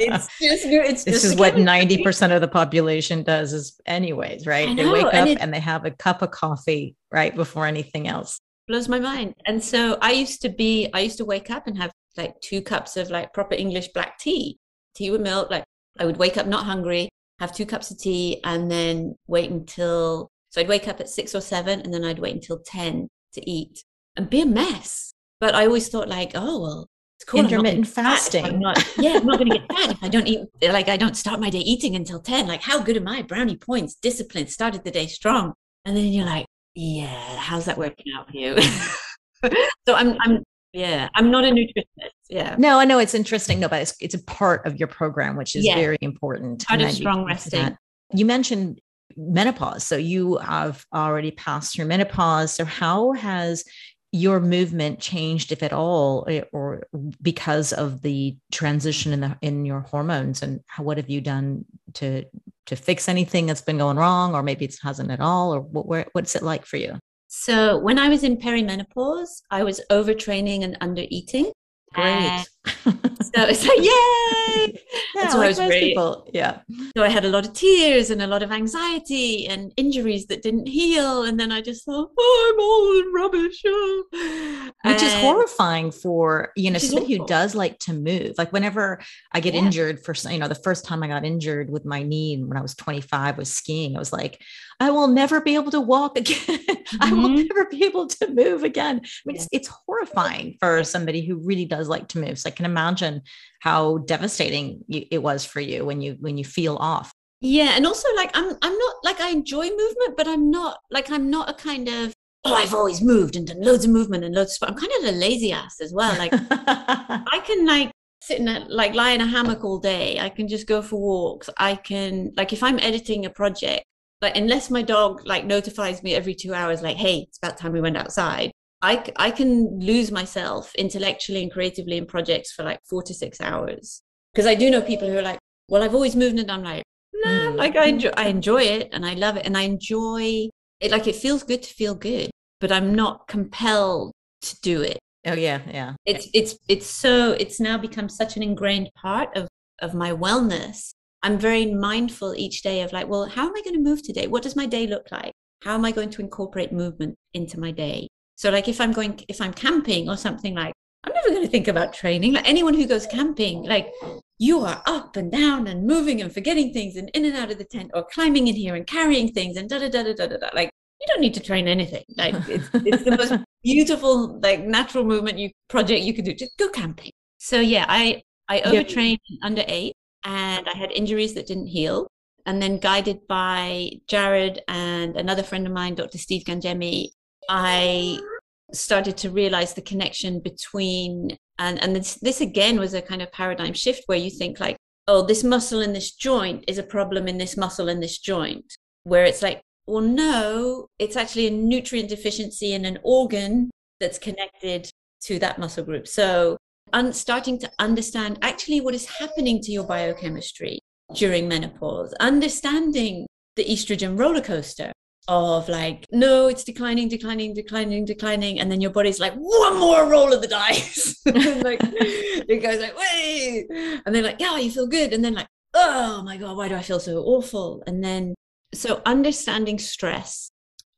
it's <laughs> just it's this just is what ninety percent of the population does is anyways, right? Know, they wake up and, and they have a cup of coffee right before anything else blows my mind. And so I used to be, I used to wake up and have like two cups of like proper English black tea, tea with milk. Like I would wake up not hungry, have two cups of tea, and then wait until, so I'd wake up at six or seven, and then I'd wait until 10 to eat and be a mess. But I always thought like, oh, well, it's cool. Intermittent fasting. I'm not, yeah, I'm not going to get fat if I don't eat. Like I don't start my day eating until ten. Like how good am I? Brownie points, discipline. Started the day strong, and then you're like, yeah, how's that working out for you? <laughs> so I'm, I'm, yeah, I'm not a nutritionist. Yeah. No, I know it's interesting. No, but it's, it's a part of your program, which is yeah. very important. Part of strong resting. You mentioned menopause. So you have already passed through menopause. So how has your movement changed, if at all, eh, or because of the transition in the in your hormones? And how, what have you done to to fix anything that's been going wrong, or maybe it hasn't at all, or what, where, what's it like for you? So when I was in perimenopause, I was overtraining and under eating. Great. <laughs> so it's like, yay! <laughs> Yeah, That's like I was most people. Yeah. So I had a lot of tears and a lot of anxiety and injuries that didn't heal. And then I just thought, oh, I'm all in rubbish. Oh. <gasps> Which and, is horrifying for, you know, somebody who does like to move. Like whenever I get yeah. injured for, you know, the first time I got injured with my knee when I was 25 was skiing. I was like, I will never be able to walk <laughs> again. Mm-hmm. I will mm-hmm. never be able to move again. I mean, it's, it's horrifying for somebody who really does like to move. So I can imagine how devastating it was for you when you when you feel off. Yeah, and also like I'm I'm not like I enjoy movement, but I'm not like I'm not a kind of oh I've always moved and done loads of movement and loads of I'm kind of a lazy ass as well. Like <laughs> I can like sit in a, like lie in a hammock all day. I can just go for walks. I can like if I'm editing a project, like unless my dog like notifies me every two hours, like hey, it's about time we went outside. I, I can lose myself intellectually and creatively in projects for like four to six hours. Because I do know people who are like, well, I've always moved and I'm like, no, nah, mm. like I enjoy, I enjoy it and I love it. And I enjoy it. Like it feels good to feel good, but I'm not compelled to do it. Oh yeah. Yeah. It's, it's, it's so, it's now become such an ingrained part of, of my wellness. I'm very mindful each day of like, well, how am I going to move today? What does my day look like? How am I going to incorporate movement into my day? So like if I'm going, if I'm camping or something like, I'm never going to think about training. Like anyone who goes camping, like you are up and down and moving and forgetting things and in and out of the tent or climbing in here and carrying things and da da da da da da. Like you don't need to train anything. Like it's, it's the most <laughs> beautiful, like natural movement you project you could do. Just go camping. So yeah, I I overtrained yeah. under eight and I had injuries that didn't heal. And then guided by Jared and another friend of mine, Dr. Steve Gangemi, I started to realize the connection between and and this, this again was a kind of paradigm shift where you think like oh this muscle in this joint is a problem in this muscle in this joint where it's like well no it's actually a nutrient deficiency in an organ that's connected to that muscle group. So un- starting to understand actually what is happening to your biochemistry during menopause understanding the estrogen roller coaster of like, no, it's declining, declining, declining, declining. And then your body's like, one more roll of the dice. <laughs> like <laughs> it goes like, wait. And then like, yeah, you feel good. And then like, oh my God, why do I feel so awful? And then so understanding stress,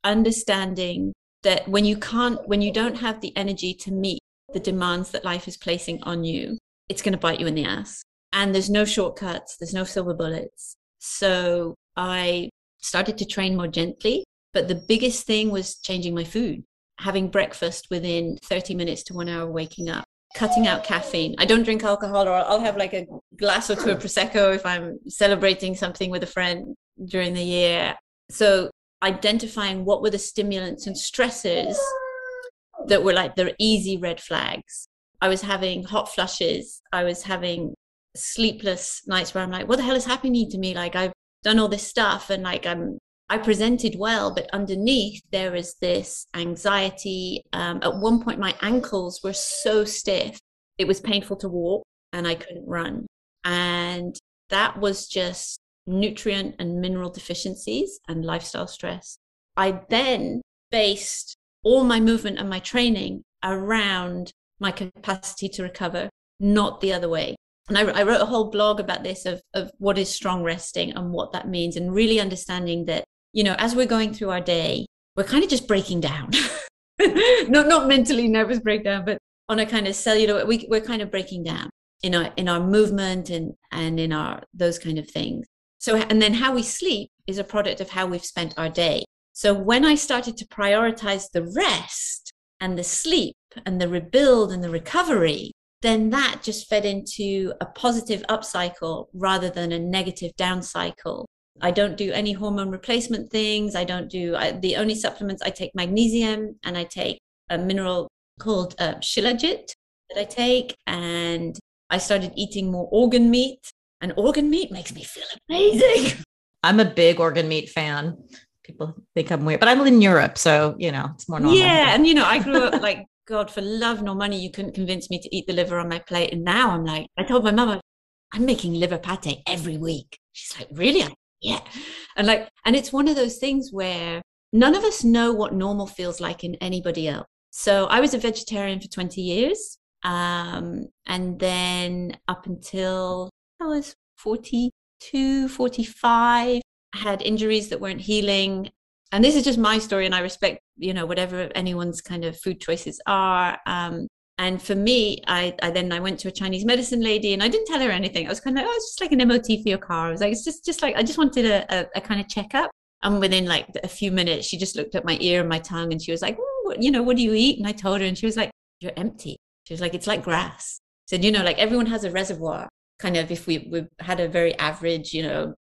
understanding that when you can't, when you don't have the energy to meet the demands that life is placing on you, it's going to bite you in the ass. And there's no shortcuts, there's no silver bullets. So I started to train more gently. But the biggest thing was changing my food, having breakfast within 30 minutes to one hour waking up, cutting out caffeine. I don't drink alcohol, or I'll have like a glass or two of Prosecco if I'm celebrating something with a friend during the year. So identifying what were the stimulants and stresses that were like the easy red flags. I was having hot flushes. I was having sleepless nights where I'm like, what the hell is happening to me? Like I've done all this stuff and like I'm I presented well, but underneath there is this anxiety. Um, at one point, my ankles were so stiff, it was painful to walk and I couldn't run. And that was just nutrient and mineral deficiencies and lifestyle stress. I then based all my movement and my training around my capacity to recover, not the other way and I, I, wrote a whole blog about this of, of what is strong resting and what that means and really understanding that you know as we're going through our day we're kind of just breaking down. <laughs> Not not mentally nervous breakdown but on a kind of cellular we, we're kind of breaking down in our in our movement and and in our those kind of things. So and then how we sleep is a product of how we've spent our day. So when i started to prioritize the rest and the sleep and the rebuild and the recovery then that just fed into a positive up cycle rather than a negative down cycle. I don't do any hormone replacement things. I don't do I, the only supplements I take magnesium and I take a mineral called uh, shilajit that I take. And I started eating more organ meat, and organ meat makes me feel amazing. <laughs> I'm a big organ meat fan. People think I'm weird, but I live in Europe, so you know it's more normal. Yeah, and you know I grew up like God, for love nor money, you couldn't convince me to eat the liver on my plate. And now I'm like, I told my mama, I'm making liver pate every week. She's like, really? yeah. And like, and it's one of those things where none of us know what normal feels like in anybody else. So I was a vegetarian for 20 years. Um, and then up until I was 42, 45, I had injuries that weren't healing and this is just my story and i respect you know whatever anyone's kind of food choices are um, and for me I, I then i went to a chinese medicine lady and i didn't tell her anything. I was kind of like oh it's just like an mot for your car. I was like it's just just like i just wanted a, a, a kind of checkup. And within like a few minutes she just looked at my ear and my tongue and she was like you know what do you eat? And i told her and she was like you're empty. She was like it's like grass. Said you know like everyone has a reservoir kind of if we we had a very average you know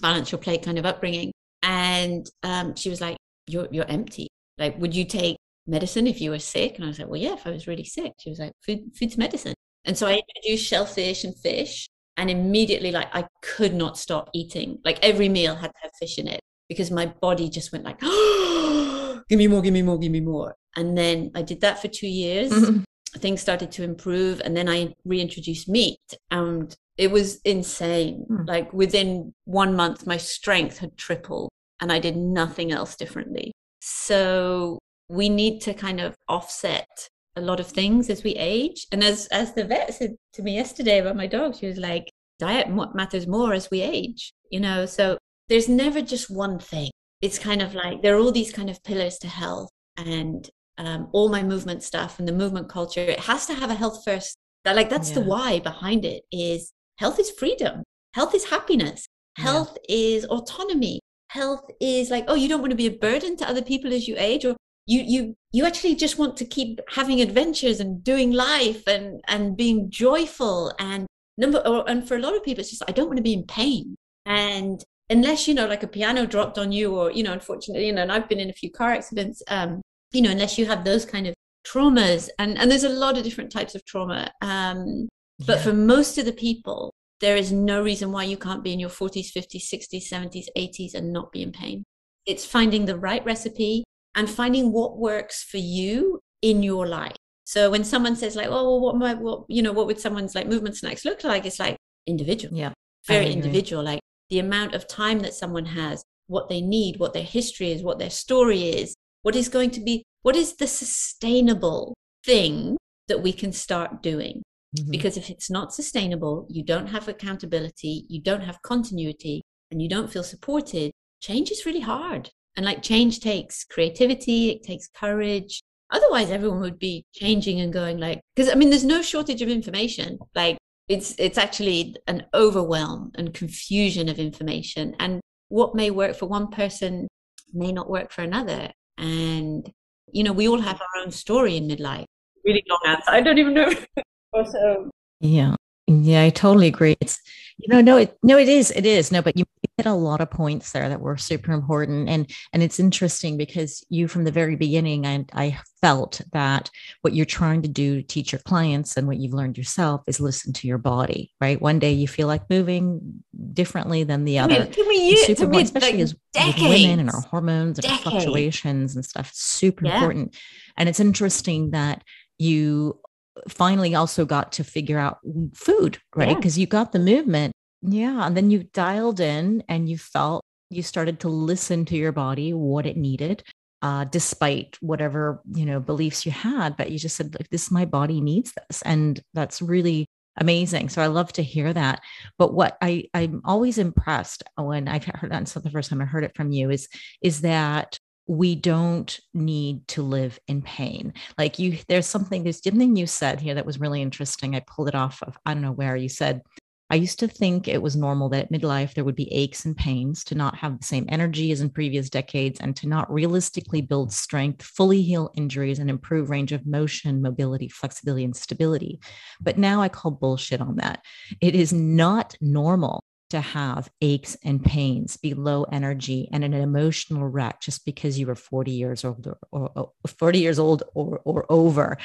balance your plate kind of upbringing and um, she was like, "You're you're empty. Like, would you take medicine if you were sick?" And I was like, "Well, yeah, if I was really sick." She was like, "Food, food's medicine." And so I introduced shellfish and fish, and immediately, like, I could not stop eating. Like every meal had to have fish in it because my body just went like, oh, <gasps> "Give me more, give me more, give me more." And then I did that for two years. Mm-hmm. <laughs> Things started to improve, and then I reintroduced meat, and it was insane. Mm. Like within one month, my strength had tripled and I did nothing else differently. So we need to kind of offset a lot of things as we age. And as, as the vet said to me yesterday about my dog, she was like, diet matters more as we age, you know? So there's never just one thing. It's kind of like there are all these kind of pillars to health and um, all my movement stuff and the movement culture. It has to have a health first. That like that's yeah. the why behind it is health is freedom, health is happiness, health yeah. is autonomy, health is like, oh, you don't want to be a burden to other people as you age, or you you you actually just want to keep having adventures and doing life and and being joyful. And number or, and for a lot of people it's just i don't want to be in pain. And unless you know like a piano dropped on you or you know unfortunately you know and i've been in a few car accidents um you know unless you have those kind of traumas. And and there's a lot of different types of trauma. Um but yeah. for most of the people there is no reason why you can't be in your 40s 50s 60s 70s 80s and not be in pain. It's finding the right recipe and finding what works for you in your life. So when someone says like oh well, what my what you know what would someone's like movement snacks look like? It's like individual. Yeah very individual like the amount of time that someone has what they need what their history is what their story is what is going to be what is the sustainable thing that we can start doing mm-hmm. because if it's not sustainable you don't have accountability you don't have continuity and you don't feel supported change is really hard. And like change takes creativity it takes courage. Otherwise everyone would be changing and going like because i mean there's no shortage of information. Like it's it's actually an overwhelm and confusion of information. And what may work for one person may not work for another. And you know we all have our own story in midlife. Really long answer. I don't even know <laughs> also yeah. Yeah i totally agree. It's you know no it no it is it is. No but you hit a lot of points there that were super important and and it's interesting because you from the very beginning I, I felt that what you're trying to do to teach your clients and what you've learned yourself is listen to your body right? One day you feel like moving differently than the other I mean, can we use super important, especially like as with women and our hormones and our fluctuations and stuff super yeah. important. And it's interesting that you finally also got to figure out food right because yeah. you got the movement yeah. And then you dialed in and you felt you started to listen to your body, what it needed, uh, despite whatever, you know, beliefs you had. But you just said, like, this, my body needs this. And that's really amazing. So I love to hear that. But what I, I'm always impressed when I've heard that, so the first time I heard it from you is, is that we don't need to live in pain. Like you, there's something, there's something you said here that was really interesting. I pulled it off of, I don't know where you said, I used to think it was normal that at midlife there would be aches and pains, to not have the same energy as in previous decades, and to not realistically build strength, fully heal injuries, and improve range of motion, mobility, flexibility, and stability. But now I call bullshit on that. It is not normal to have aches and pains, be low energy, and an emotional wreck just because you were 40 years old or, or, or 40 years old or, or over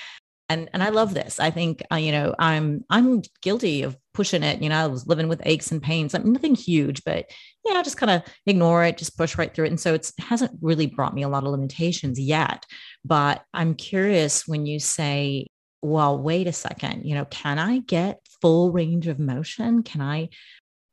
and and I love this. I think uh, you know I'm I'm guilty of pushing it. You know, I was living with aches and pains. Nothing huge, but yeah, just kind of ignore it, just push right through it. And so it hasn't really brought me a lot of limitations yet. But I'm curious when you say, "Well, wait a second. You know, can I get full range of motion? Can I?"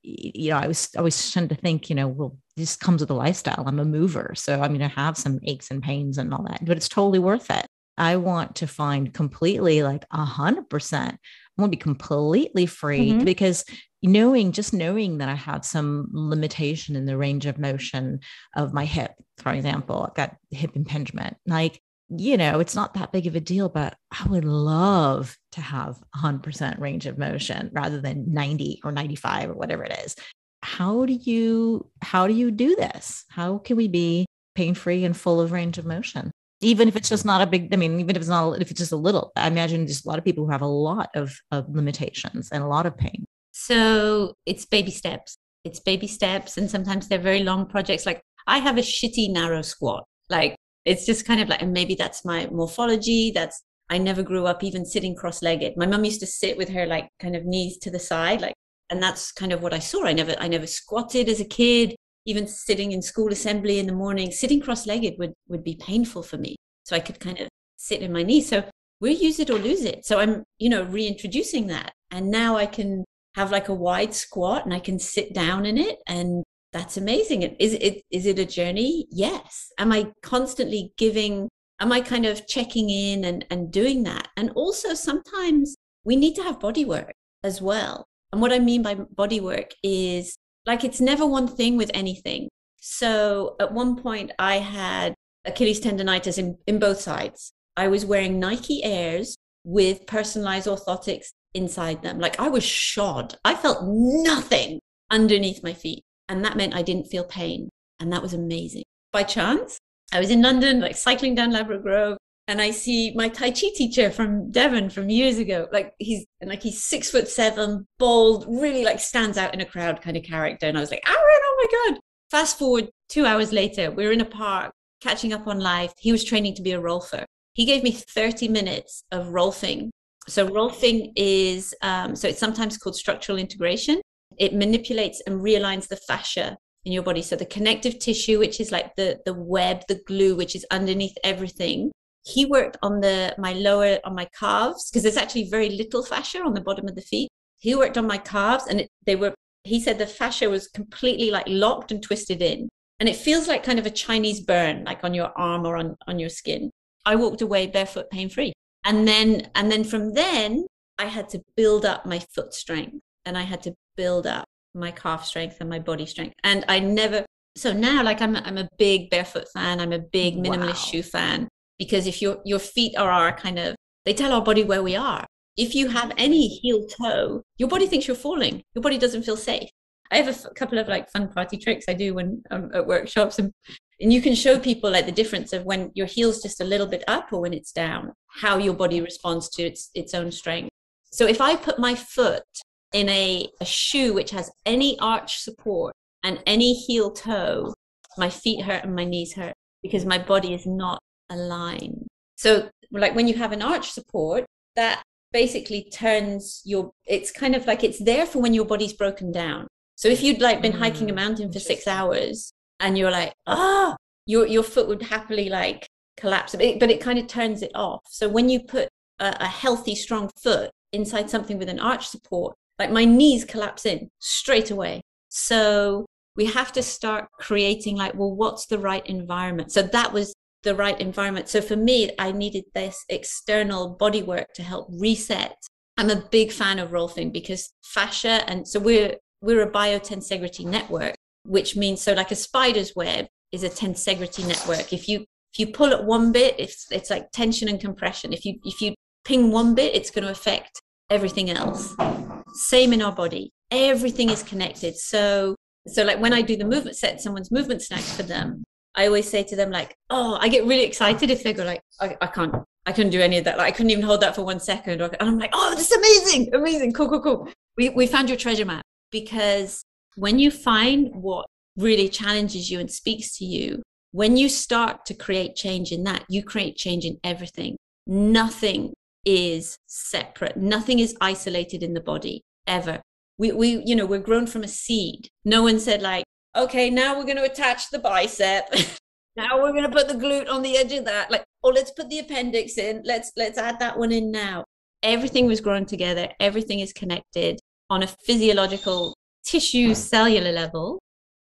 You know, I was I was trying to think. You know, well, this comes with a lifestyle. I'm a mover, so I'm going to have some aches and pains and all that, but it's totally worth it. I want to find completely like a hundred percent. I want to be completely free mm-hmm. because knowing just knowing that I have some limitation in the range of motion of my hip, for example, I've got hip impingement. Like, you know, it's not that big of a deal, but I would love to have 100% range of motion rather than 90 or 95 or whatever it is. How do you how do you do this? How can we be pain free and full of range of motion? even if it's just not a big i mean even if it's not if it's just a little i imagine there's a lot of people who have a lot of, of limitations and a lot of pain so it's baby steps it's baby steps and sometimes they're very long projects like i have a shitty narrow squat like it's just kind of like and maybe that's my morphology that's i never grew up even sitting cross-legged my mom used to sit with her like kind of knees to the side like and that's kind of what i saw i never i never squatted as a kid even sitting in school assembly in the morning, sitting cross-legged would, would be painful for me. So I could kind of sit in my knee. So we use it or lose it. So I'm, you know, reintroducing that. And now I can have like a wide squat and I can sit down in it. And that's amazing. Is it, is it a journey? Yes. Am I constantly giving, am I kind of checking in and, and doing that? And also sometimes we need to have body work as well. And what I mean by body work is like it's never one thing with anything. So at one point, I had Achilles tendonitis in, in both sides. I was wearing Nike Airs with personalized orthotics inside them. Like I was shod. I felt nothing underneath my feet. And that meant I didn't feel pain. And that was amazing. By chance, I was in London, like cycling down Ladbroke Grove, and I see my Tai Chi teacher from Devon from years ago. Like he's and like he's six foot seven, bald, really like stands out in a crowd kind of character. And I was like, Aaron, oh my God. Fast forward two hours later, we are in a park catching up on life. He was training to be a rolfer. He gave me 30 minutes of rolfing. So rolfing is um, so it's sometimes called structural integration. It manipulates and realigns the fascia in your body. So the connective tissue, which is like the the web, the glue, which is underneath everything, he worked on the my lower on my calves because there's actually very little fascia on the bottom of the feet. He worked on my calves and it, they were he said the fascia was completely like locked and twisted in. And it feels like kind of a chinese burn like on your arm or on on your skin. I walked away barefoot pain free and then and then from then i had to build up my foot strength and i had to build up my calf strength and my body strength. And i never so now like i'm, I'm a big barefoot fan. I'm a big minimalist wow. shoe fan because if your your feet are our kind of they tell our body where we are. If you have any heel toe your body thinks you're falling. Your body doesn't feel safe. I have a f- couple of like fun party tricks i do when i'm at workshops and and you can show people like the difference of when your heel's just a little bit up or when it's down how your body responds to its its own strength. So if i put my foot in a, a shoe which has any arch support and any heel toe my feet hurt and my knees hurt because my body is not aligned. So, like when you have an arch support, that basically turns your, it's kind of like it's there for when your body's broken down. So, if you'd like been hiking a mm, mountain for six hours and you're like, ah, oh, your, your foot would happily like collapse, but it, but it kind of turns it off. So, when you put a, a healthy, strong foot inside something with an arch support, like my knees collapse in straight away. So, we have to start creating like well what's the right environment so that was the right environment. So for me, I needed this external body work to help reset. I'm a big fan of rolfing because fascia, and so we're we're a biotensegrity network, which means so like a spider's web is a tensegrity network. If you if you pull at one bit, it's it's like tension and compression. If you if you ping one bit, it's going to affect everything else. Same in our body. Everything is connected. So so like when I do the movement set, someone's movement snacks for them, I always say to them like, oh, I get really excited if they go like, I, I can't, I couldn't do any of that. Like I couldn't even hold that for one second. and I'm like, oh, this is amazing, amazing, cool, cool, cool. We we found your treasure map because when you find what really challenges you and speaks to you, when you start to create change in that, you create change in everything. Nothing is separate. Nothing is isolated in the body ever. We, we, you know, we're grown from a seed. No one said like, okay, now we're going to attach the bicep. <laughs> now we're going to put the glute on the edge of that. Like, oh, let's put the appendix in. Let's let's add that one in now. Everything was grown together. Everything is connected on a physiological tissue cellular level.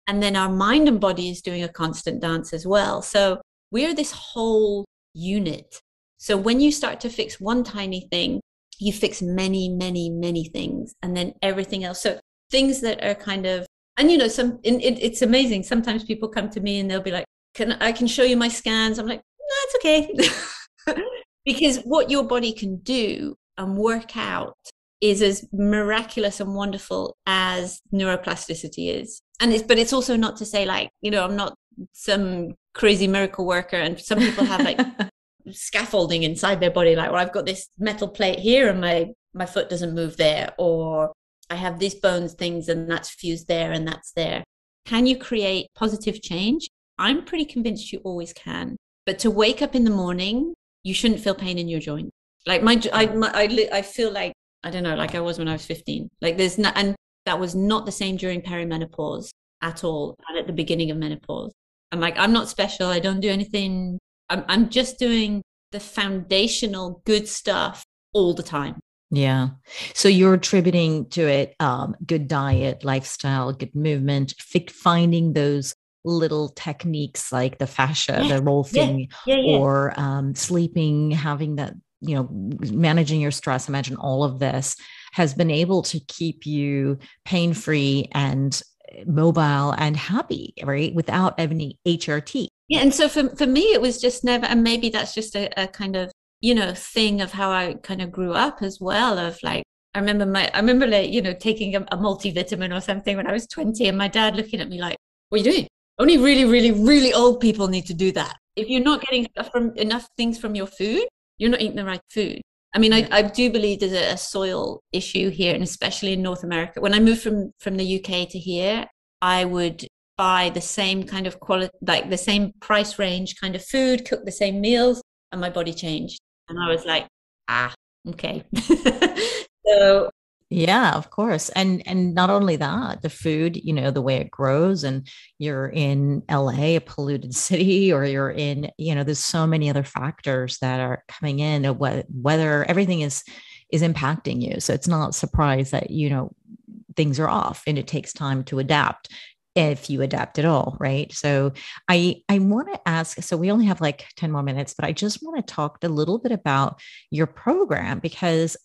And then our mind and body is doing a constant dance as well. So we're this whole unit. So when you start to fix one tiny thing, you fix many, many, many things, and then everything else. So things that are kind of and you know some it, it's amazing. Sometimes people come to me and they'll be like can i can show you my scans? I'm like no it's okay. <laughs> Because what your body can do and work out is as miraculous and wonderful as neuroplasticity is. And it's but it's also not to say like you know i'm not some crazy miracle worker and some people have like <laughs> scaffolding inside their body like well i've got this metal plate here and my my foot doesn't move there or I have these bones things and that's fused there and that's there. Can you create positive change? I'm pretty convinced you always can. But to wake up in the morning, you shouldn't feel pain in your joint. Like my, I, my, I, I feel like, I don't know, like I was when I was 15. Like there's not, and that was not the same during perimenopause at all and at the beginning of menopause. I'm like, I'm not special. I don't do anything. I'm, I'm just doing the foundational good stuff all the time. Yeah. So you're attributing to it um, good diet, lifestyle, good movement, finding those little techniques like the fascia, yeah, the rolfing, yeah, yeah, or um, sleeping, having that, you know, managing your stress. Imagine all of this has been able to keep you pain free and mobile and happy, right? Without any HRT. Yeah. And so for, for me, it was just never, and maybe that's just a, a kind of you know thing of how i kind of grew up as well of like I remember my, I remember like, you know, taking a, a multivitamin or something when I was 20 and my dad looking at me like, what are you doing? Only really, really, really old people need to do that. If you're not getting from enough things from your food, you're not eating the right food. I mean, I, I do believe there's a, a soil issue here, and especially in North America. When I moved from from the UK to here, I would buy the same kind of quality, like the same price range kind of food, cook the same meals, and my body changed. And I was like, ah, okay. <laughs> so yeah, of course. And and not only that, the food, you know, the way it grows and you're in LA, a polluted <laughs> city or you're in, you know, there's so many other factors that are coming in of what whether everything is is impacting you. So it's not a surprise that, you know, things are off and it takes time to adapt if you adapt at all right? So i i want to ask so we only have like 10 more minutes but i just want to talk a little bit about your program because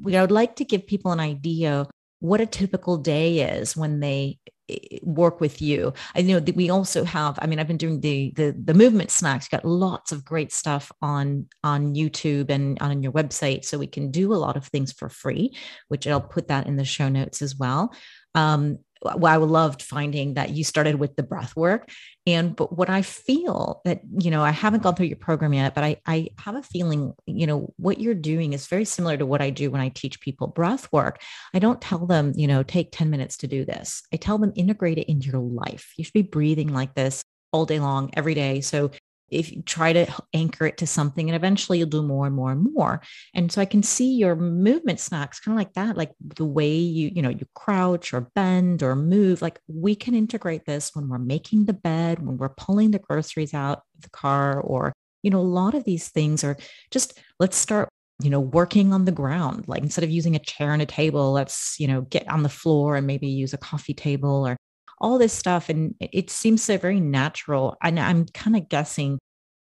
we I would like to give people an idea what a typical day is when they eh, work with you. I know that we also have i mean i've been doing the the, the movement snacks You got lots of great stuff on on youtube and on your website so we can do a lot of things for free which i'll put that in the show notes as well. Um, I loved finding that you started with the breath work. And but what I feel that, you know, I haven't gone through your program yet, but I, I have a feeling, you know, what you're doing is very similar to what I do when I teach people breath work. I don't tell them, you know, take 10 minutes to do this. I tell them integrate it into your life. You should be breathing like this all day long, every day. So if you try to anchor it to something and eventually you'll do more and more and more. And so i can see your movement snacks kind of like that like the way you you know you crouch or bend or move like we can integrate this when we're making the bed when we're pulling the groceries out of the car or you know a lot of these things are just let's start you know working on the ground like instead of using a chair and a table let's you know get on the floor and maybe use a coffee table or all this stuff. And it seems so very natural. And I'm kind of guessing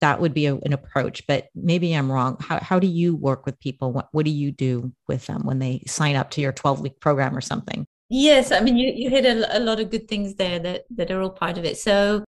that would be a, an approach, but maybe I'm wrong. How, how do you work with people? What, what do you do with them when they sign up to your 12 week program or something? Yes, I mean, you, you hit a, a lot of good things there that, that are all part of it. So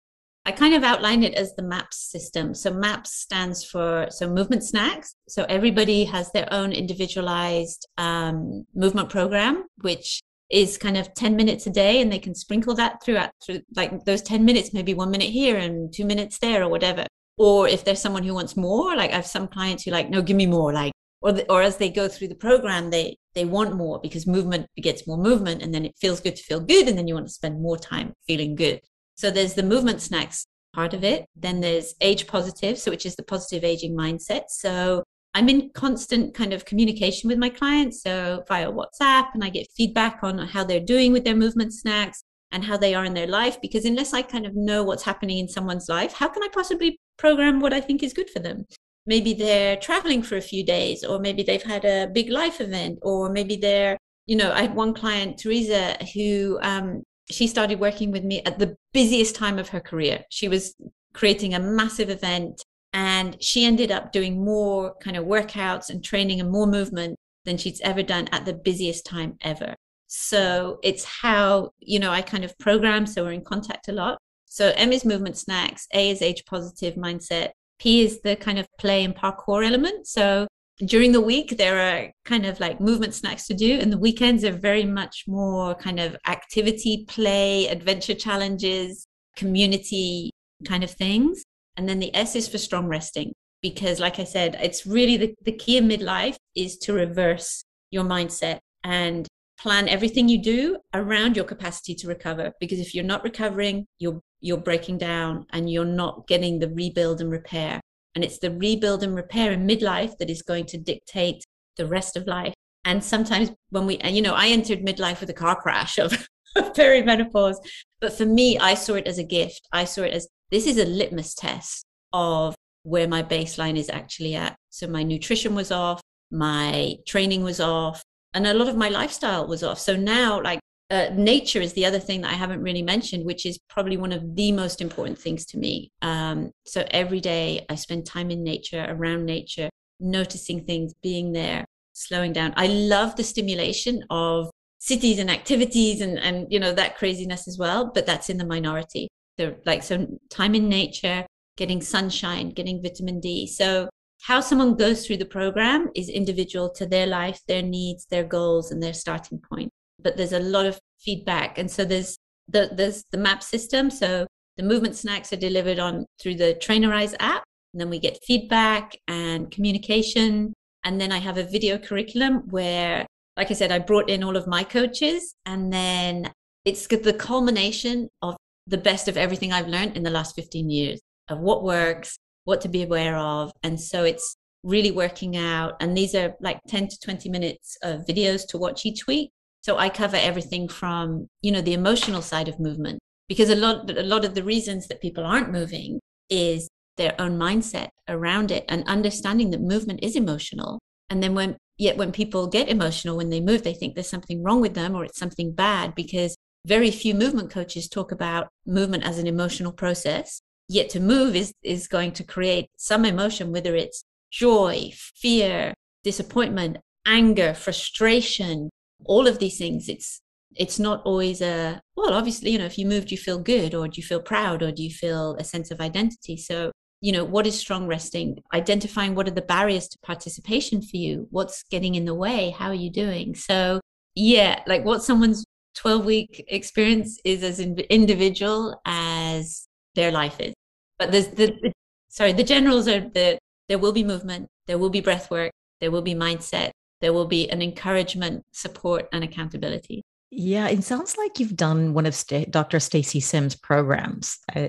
I kind of outlined it as the MAPS system. So MAPS stands for so movement snacks. So everybody has their own individualized um, movement program, which is kind of 10 minutes a day and they can sprinkle that throughout through like those 10 minutes maybe one minute here and two minutes there or whatever. Or if there's someone who wants more like i have some clients who like no give me more like or the, or as they go through the program they they want more because movement begets more movement and then it feels good to feel good and then you want to spend more time feeling good. So there's the movement snacks part of it. Then there's age positive so which is the positive aging mindset. So I'm in constant kind of communication with my clients, so via WhatsApp, and I get feedback on how they're doing with their movement snacks and how they are in their life. Because unless I kind of know what's happening in someone's life, how can I possibly program what I think is good for them? Maybe they're traveling for a few days, or maybe they've had a big life event, or maybe they're, you know, I had one client, Teresa, who um, she started working with me at the busiest time of her career. She was creating a massive event and she ended up doing more kind of workouts and training and more movement than she's ever done at the busiest time ever. So it's how, you know, I kind of program. So we're in contact a lot. So M is movement snacks, A is age positive mindset, P is the kind of play and parkour element. So during the week, there are kind of like movement snacks to do, and the weekends are very much more kind of activity, play, adventure challenges, community kind of things. And then the S is for strong resting, because like I said, it's really the, the key in midlife is to reverse your mindset and plan everything you do around your capacity to recover. Because if you're not recovering, you're you're breaking down and you're not getting the rebuild and repair. And it's the rebuild and repair in midlife that is going to dictate the rest of life. And sometimes when we, you know, I entered midlife with a car crash of, <laughs> of perimenopause. But for me, I saw it as a gift. I saw it as this is a litmus test of where my baseline is actually at. So my nutrition was off, my training was off, and a lot of my lifestyle was off. So now, like, uh, nature is the other thing that I haven't really mentioned, which is probably one of the most important things to me. Um, so every day I spend time in nature, around nature, noticing things, being there, slowing down. I love the stimulation of cities and activities and, and you know that craziness as well, but that's in the minority the like so time in nature getting sunshine getting vitamin d so how someone goes through the program is individual to their life, their needs, their goals, and their starting point. But there's a lot of feedback. And so there's the there's the map system. So the movement snacks are delivered on through the Trainerize app. And then we get feedback and communication. And then I have a video curriculum where, like I said, I brought in all of my coaches. And then it's the culmination of the best of everything I've learned in the last 15 years of what works, what to be aware of. And so it's really working out. And these are like 10 to 20 minutes of videos to watch each week. So I cover everything from, you know, the emotional side of movement because a lot, a lot of the reasons that people aren't moving is their own mindset around it and understanding that movement is emotional. And then when, yet when people get emotional when they move, they think there's something wrong with them or it's something bad because very few movement coaches talk about movement as an emotional process. Yet to move is, is going to create some emotion, whether it's joy, fear, disappointment, anger, frustration, all of these things. It's it's not always a well obviously you know if you move do you feel good or do you feel proud or do you feel a sense of identity? So you know what is strong resting? Identifying what are the barriers to participation for you. What's getting in the way? How are you doing? So yeah like what someone's 12 week experience is as individual as their life is but there's the, the sorry the generals are the there will be movement there will be breath work there will be mindset there will be an encouragement support and accountability yeah, it sounds like you've done one of St- Dr. Stacy Sims' programs. Uh,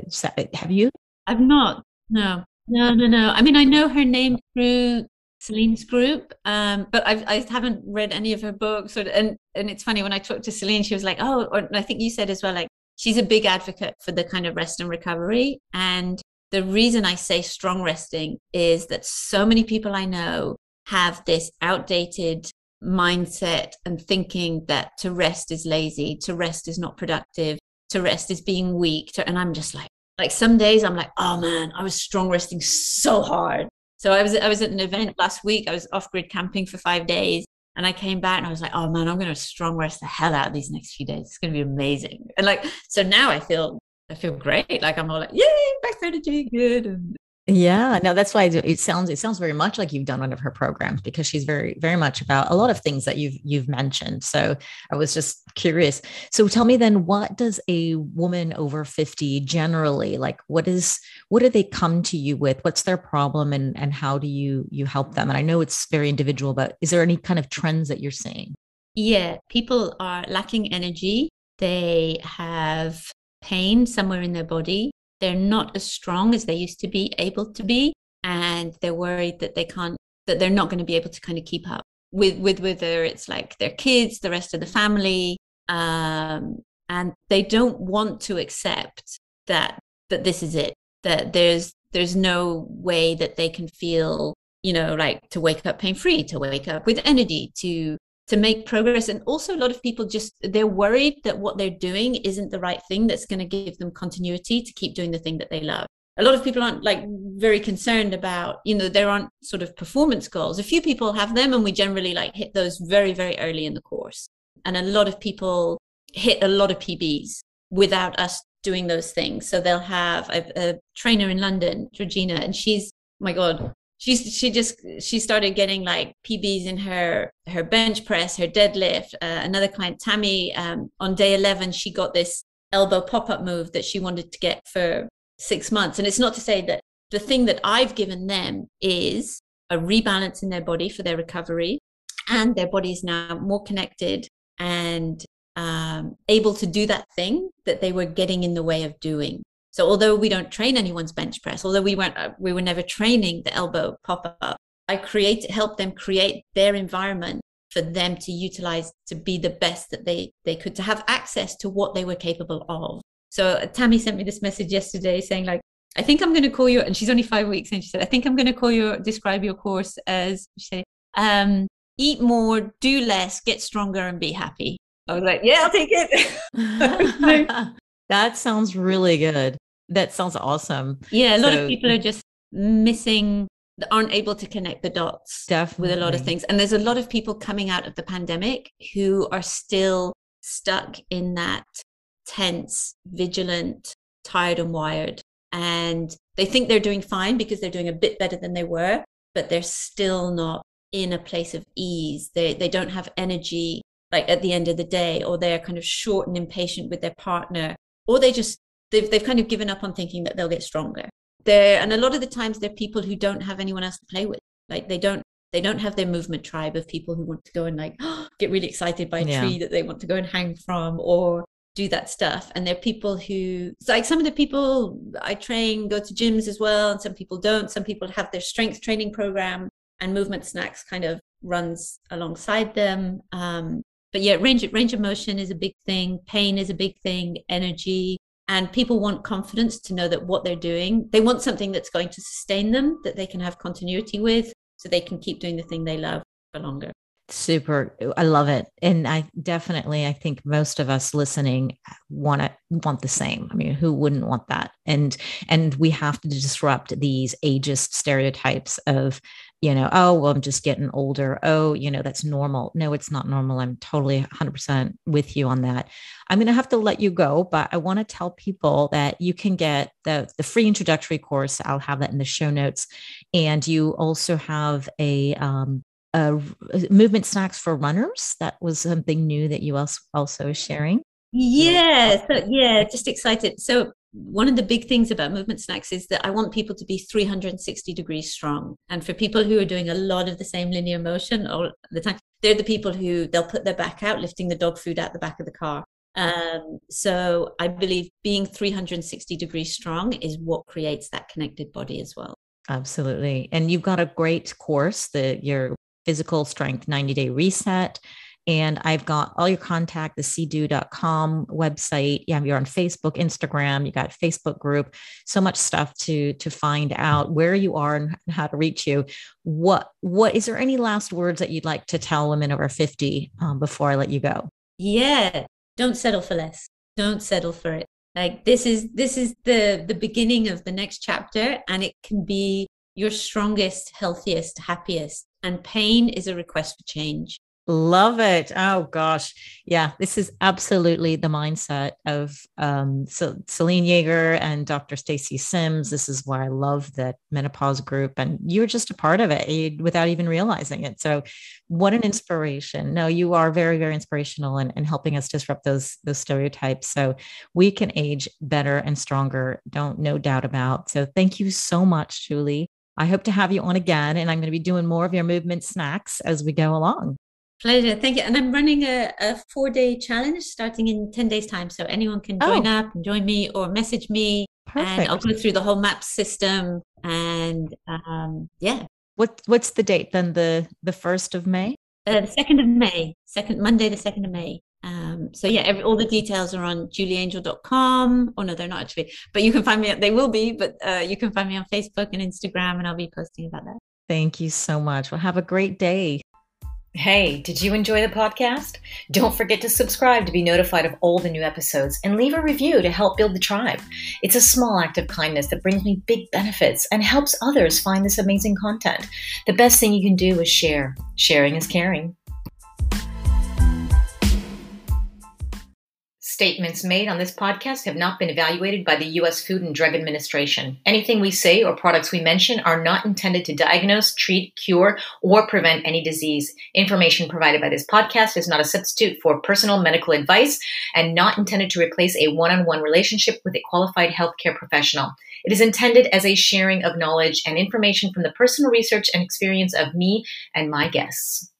have you? I've not. No, no, no, no. I mean, I know her name through Selene's group, um, but I've, I haven't read any of her books. Or, and and it's funny when I talked to Celine, she was like, "Oh," or I think you said as well, like she's a big advocate for the kind of rest and recovery. And the reason I say strong resting is that so many people I know have this outdated mindset and thinking that to rest is lazy, to rest is not productive, to rest is being weak. To, and I'm just like, like some days I'm like, oh man, I was strong resting so hard. So I was I was at an event last week. I was off grid camping for five days, and I came back and I was like, oh man, I'm going to strong rest the hell out of these next few days. It's going to be amazing. And like, so now I feel I feel great. Like I'm all like, yay, back energy, good. And yeah, no, that's why it sounds it sounds very much like you've done one of her programs because she's very very much about a lot of things that you've you've mentioned. So I was just curious. So tell me then, what does a woman over fifty generally like? What is what do they come to you with? What's their problem, and and how do you you help them? And I know it's very individual, but is there any kind of trends that you're seeing? Yeah, people are lacking energy. They have pain somewhere in their body they're not as strong as they used to be able to be and they're worried that they can't that they're not going to be able to kind of keep up with with whether it's like their kids the rest of the family um and they don't want to accept that that this is it that there's there's no way that they can feel you know like to wake up pain free to wake up with energy to to make progress. And also a lot of people just they're worried that what they're doing isn't the right thing that's going to give them continuity to keep doing the thing that they love. A lot of people aren't like very concerned about you know there aren't sort of performance goals. A few people have them and we generally like hit those very very early in the course. And a lot of people hit a lot of pbs without us doing those things. So they'll have a, a trainer in london georgina and she's my god she's she just she started getting like pbs in her her bench press her deadlift. Uh, another client tammy um, on day 11 she got this elbow pop-up move that she wanted to get for six months. And it's not to say that the thing that i've given them is a rebalance in their body for their recovery and their body is now more connected and um, able to do that thing that they were getting in the way of doing so although we don't train anyone's bench press, although we weren't, uh, we were never training the elbow pop up, I create, help them create their environment for them to utilize to be the best that they, they could, to have access to what they were capable of. So uh, Tammy sent me this message yesterday saying like, I think I'm going to call you, and she's only five weeks and she said, I think I'm going to call you, describe your course as, she said, um, eat more, do less, get stronger and be happy. I was like, yeah, I'll take it. <laughs> <laughs> that sounds really good. That sounds awesome. Yeah, a lot of people are just missing aren't able to connect the dots definitely. with a lot of things. And there's a lot of people coming out of the pandemic who are still stuck in that tense, vigilant, tired and wired. And they think they're doing fine because they're doing a bit better than they were. but they're still not in a place of ease. They they don't have energy like at the end of the day, or they're kind of short and impatient with their partner, or they just they've they've kind of given up on thinking that they'll get stronger. There and a lot of the times they're people who don't have anyone else to play with. Like they don't they don't have their movement tribe of people who want to go and like <gasps> get really excited by a yeah. tree that they want to go and hang from or do that stuff. And they're people who, like some of the people I train go to gyms as well, and some people don't. Some people have their strength training program, and movement snacks kind of runs alongside them. Um, but yeah, range range of motion is a big thing. Pain is a big thing. Energy, and people want confidence to know that what they're doing, they want something that's going to sustain them, that they can have continuity with, so they can keep doing the thing they love for longer. Super. I love it. And i definitely i think most of us listening want to want the same. I mean who wouldn't want that? And and we have to disrupt these ageist stereotypes of you know oh well i'm just getting older. Oh you know that's normal. No it's not normal. I'm totally 100% with you on that. I'm going to have to let you go but i want to tell people that you can get the the free introductory course. I'll have that in the show notes. And you also have a um, uh, movement snacks for runners. That was something new that you also also sharing. Yeah, so, yeah, just excited. So one of the big things about movement snacks is that I want people to be 360 degrees strong. And for people who are doing a lot of the same linear motion all the time, they're the people who they'll put their back out, lifting the dog food out the back of the car. Um, so I believe being 360 degrees strong is what creates that connected body as well. Absolutely. And you've got a great course that your physical strength 90 day reset. And I've got all your contact, the cdo.com website. Yeah, you're on Facebook, Instagram, you got Facebook group, so much stuff to to find out where you are and how to reach you. What what is there any last words that you'd like to tell women over 50 um, before I let you go? Yeah, don't settle for less. Don't settle for it. Like this is this is the the beginning of the next chapter, and it can be your strongest, healthiest, happiest and pain is a request for change. Love it. Oh gosh. Yeah, this is absolutely the mindset of um, so Selene Yeager and Dr. Stacy Sims. This is why I love that menopause group. And you're just a part of it without even realizing it. So what an inspiration. No, you are very, very inspirational and in, in helping us disrupt those those stereotypes. So we can age better and stronger. Don't no doubt about. So thank you so much, Julie. I hope to have you on again, and I'm going to be doing more of your movement snacks as we go along. Pleasure. Thank you. And I'm running a, a four day challenge starting in 10 days' time. So anyone can join oh. up and join me or message me. Perfect. And I'll go through the whole map system. And um, yeah. What What's the date then? The the 1st of May? Uh, the 2nd of May. Second Monday, the 2nd of May. Um, so yeah, every, all the details are on julieangel.com. Oh no, they're not actually, but you can find me, they will be, but uh, you can find me on Facebook and Instagram and I'll be posting about that. Thank you so much. Well, have a great day. Hey, did you enjoy the podcast? Don't forget to subscribe to be notified of all the new episodes and leave a review to help build the tribe. It's a small act of kindness that brings me big benefits and helps others find this amazing content. The best thing you can do is share. Sharing is caring. Statements made on this podcast have not been evaluated by the U.S. Food and Drug Administration. Anything we say or products we mention are not intended to diagnose, treat, cure, or prevent any disease. Information provided by this podcast is not a substitute for personal medical advice and not intended to replace a one on one relationship with a qualified healthcare professional. It is intended as a sharing of knowledge and information from the personal research and experience of me and my guests.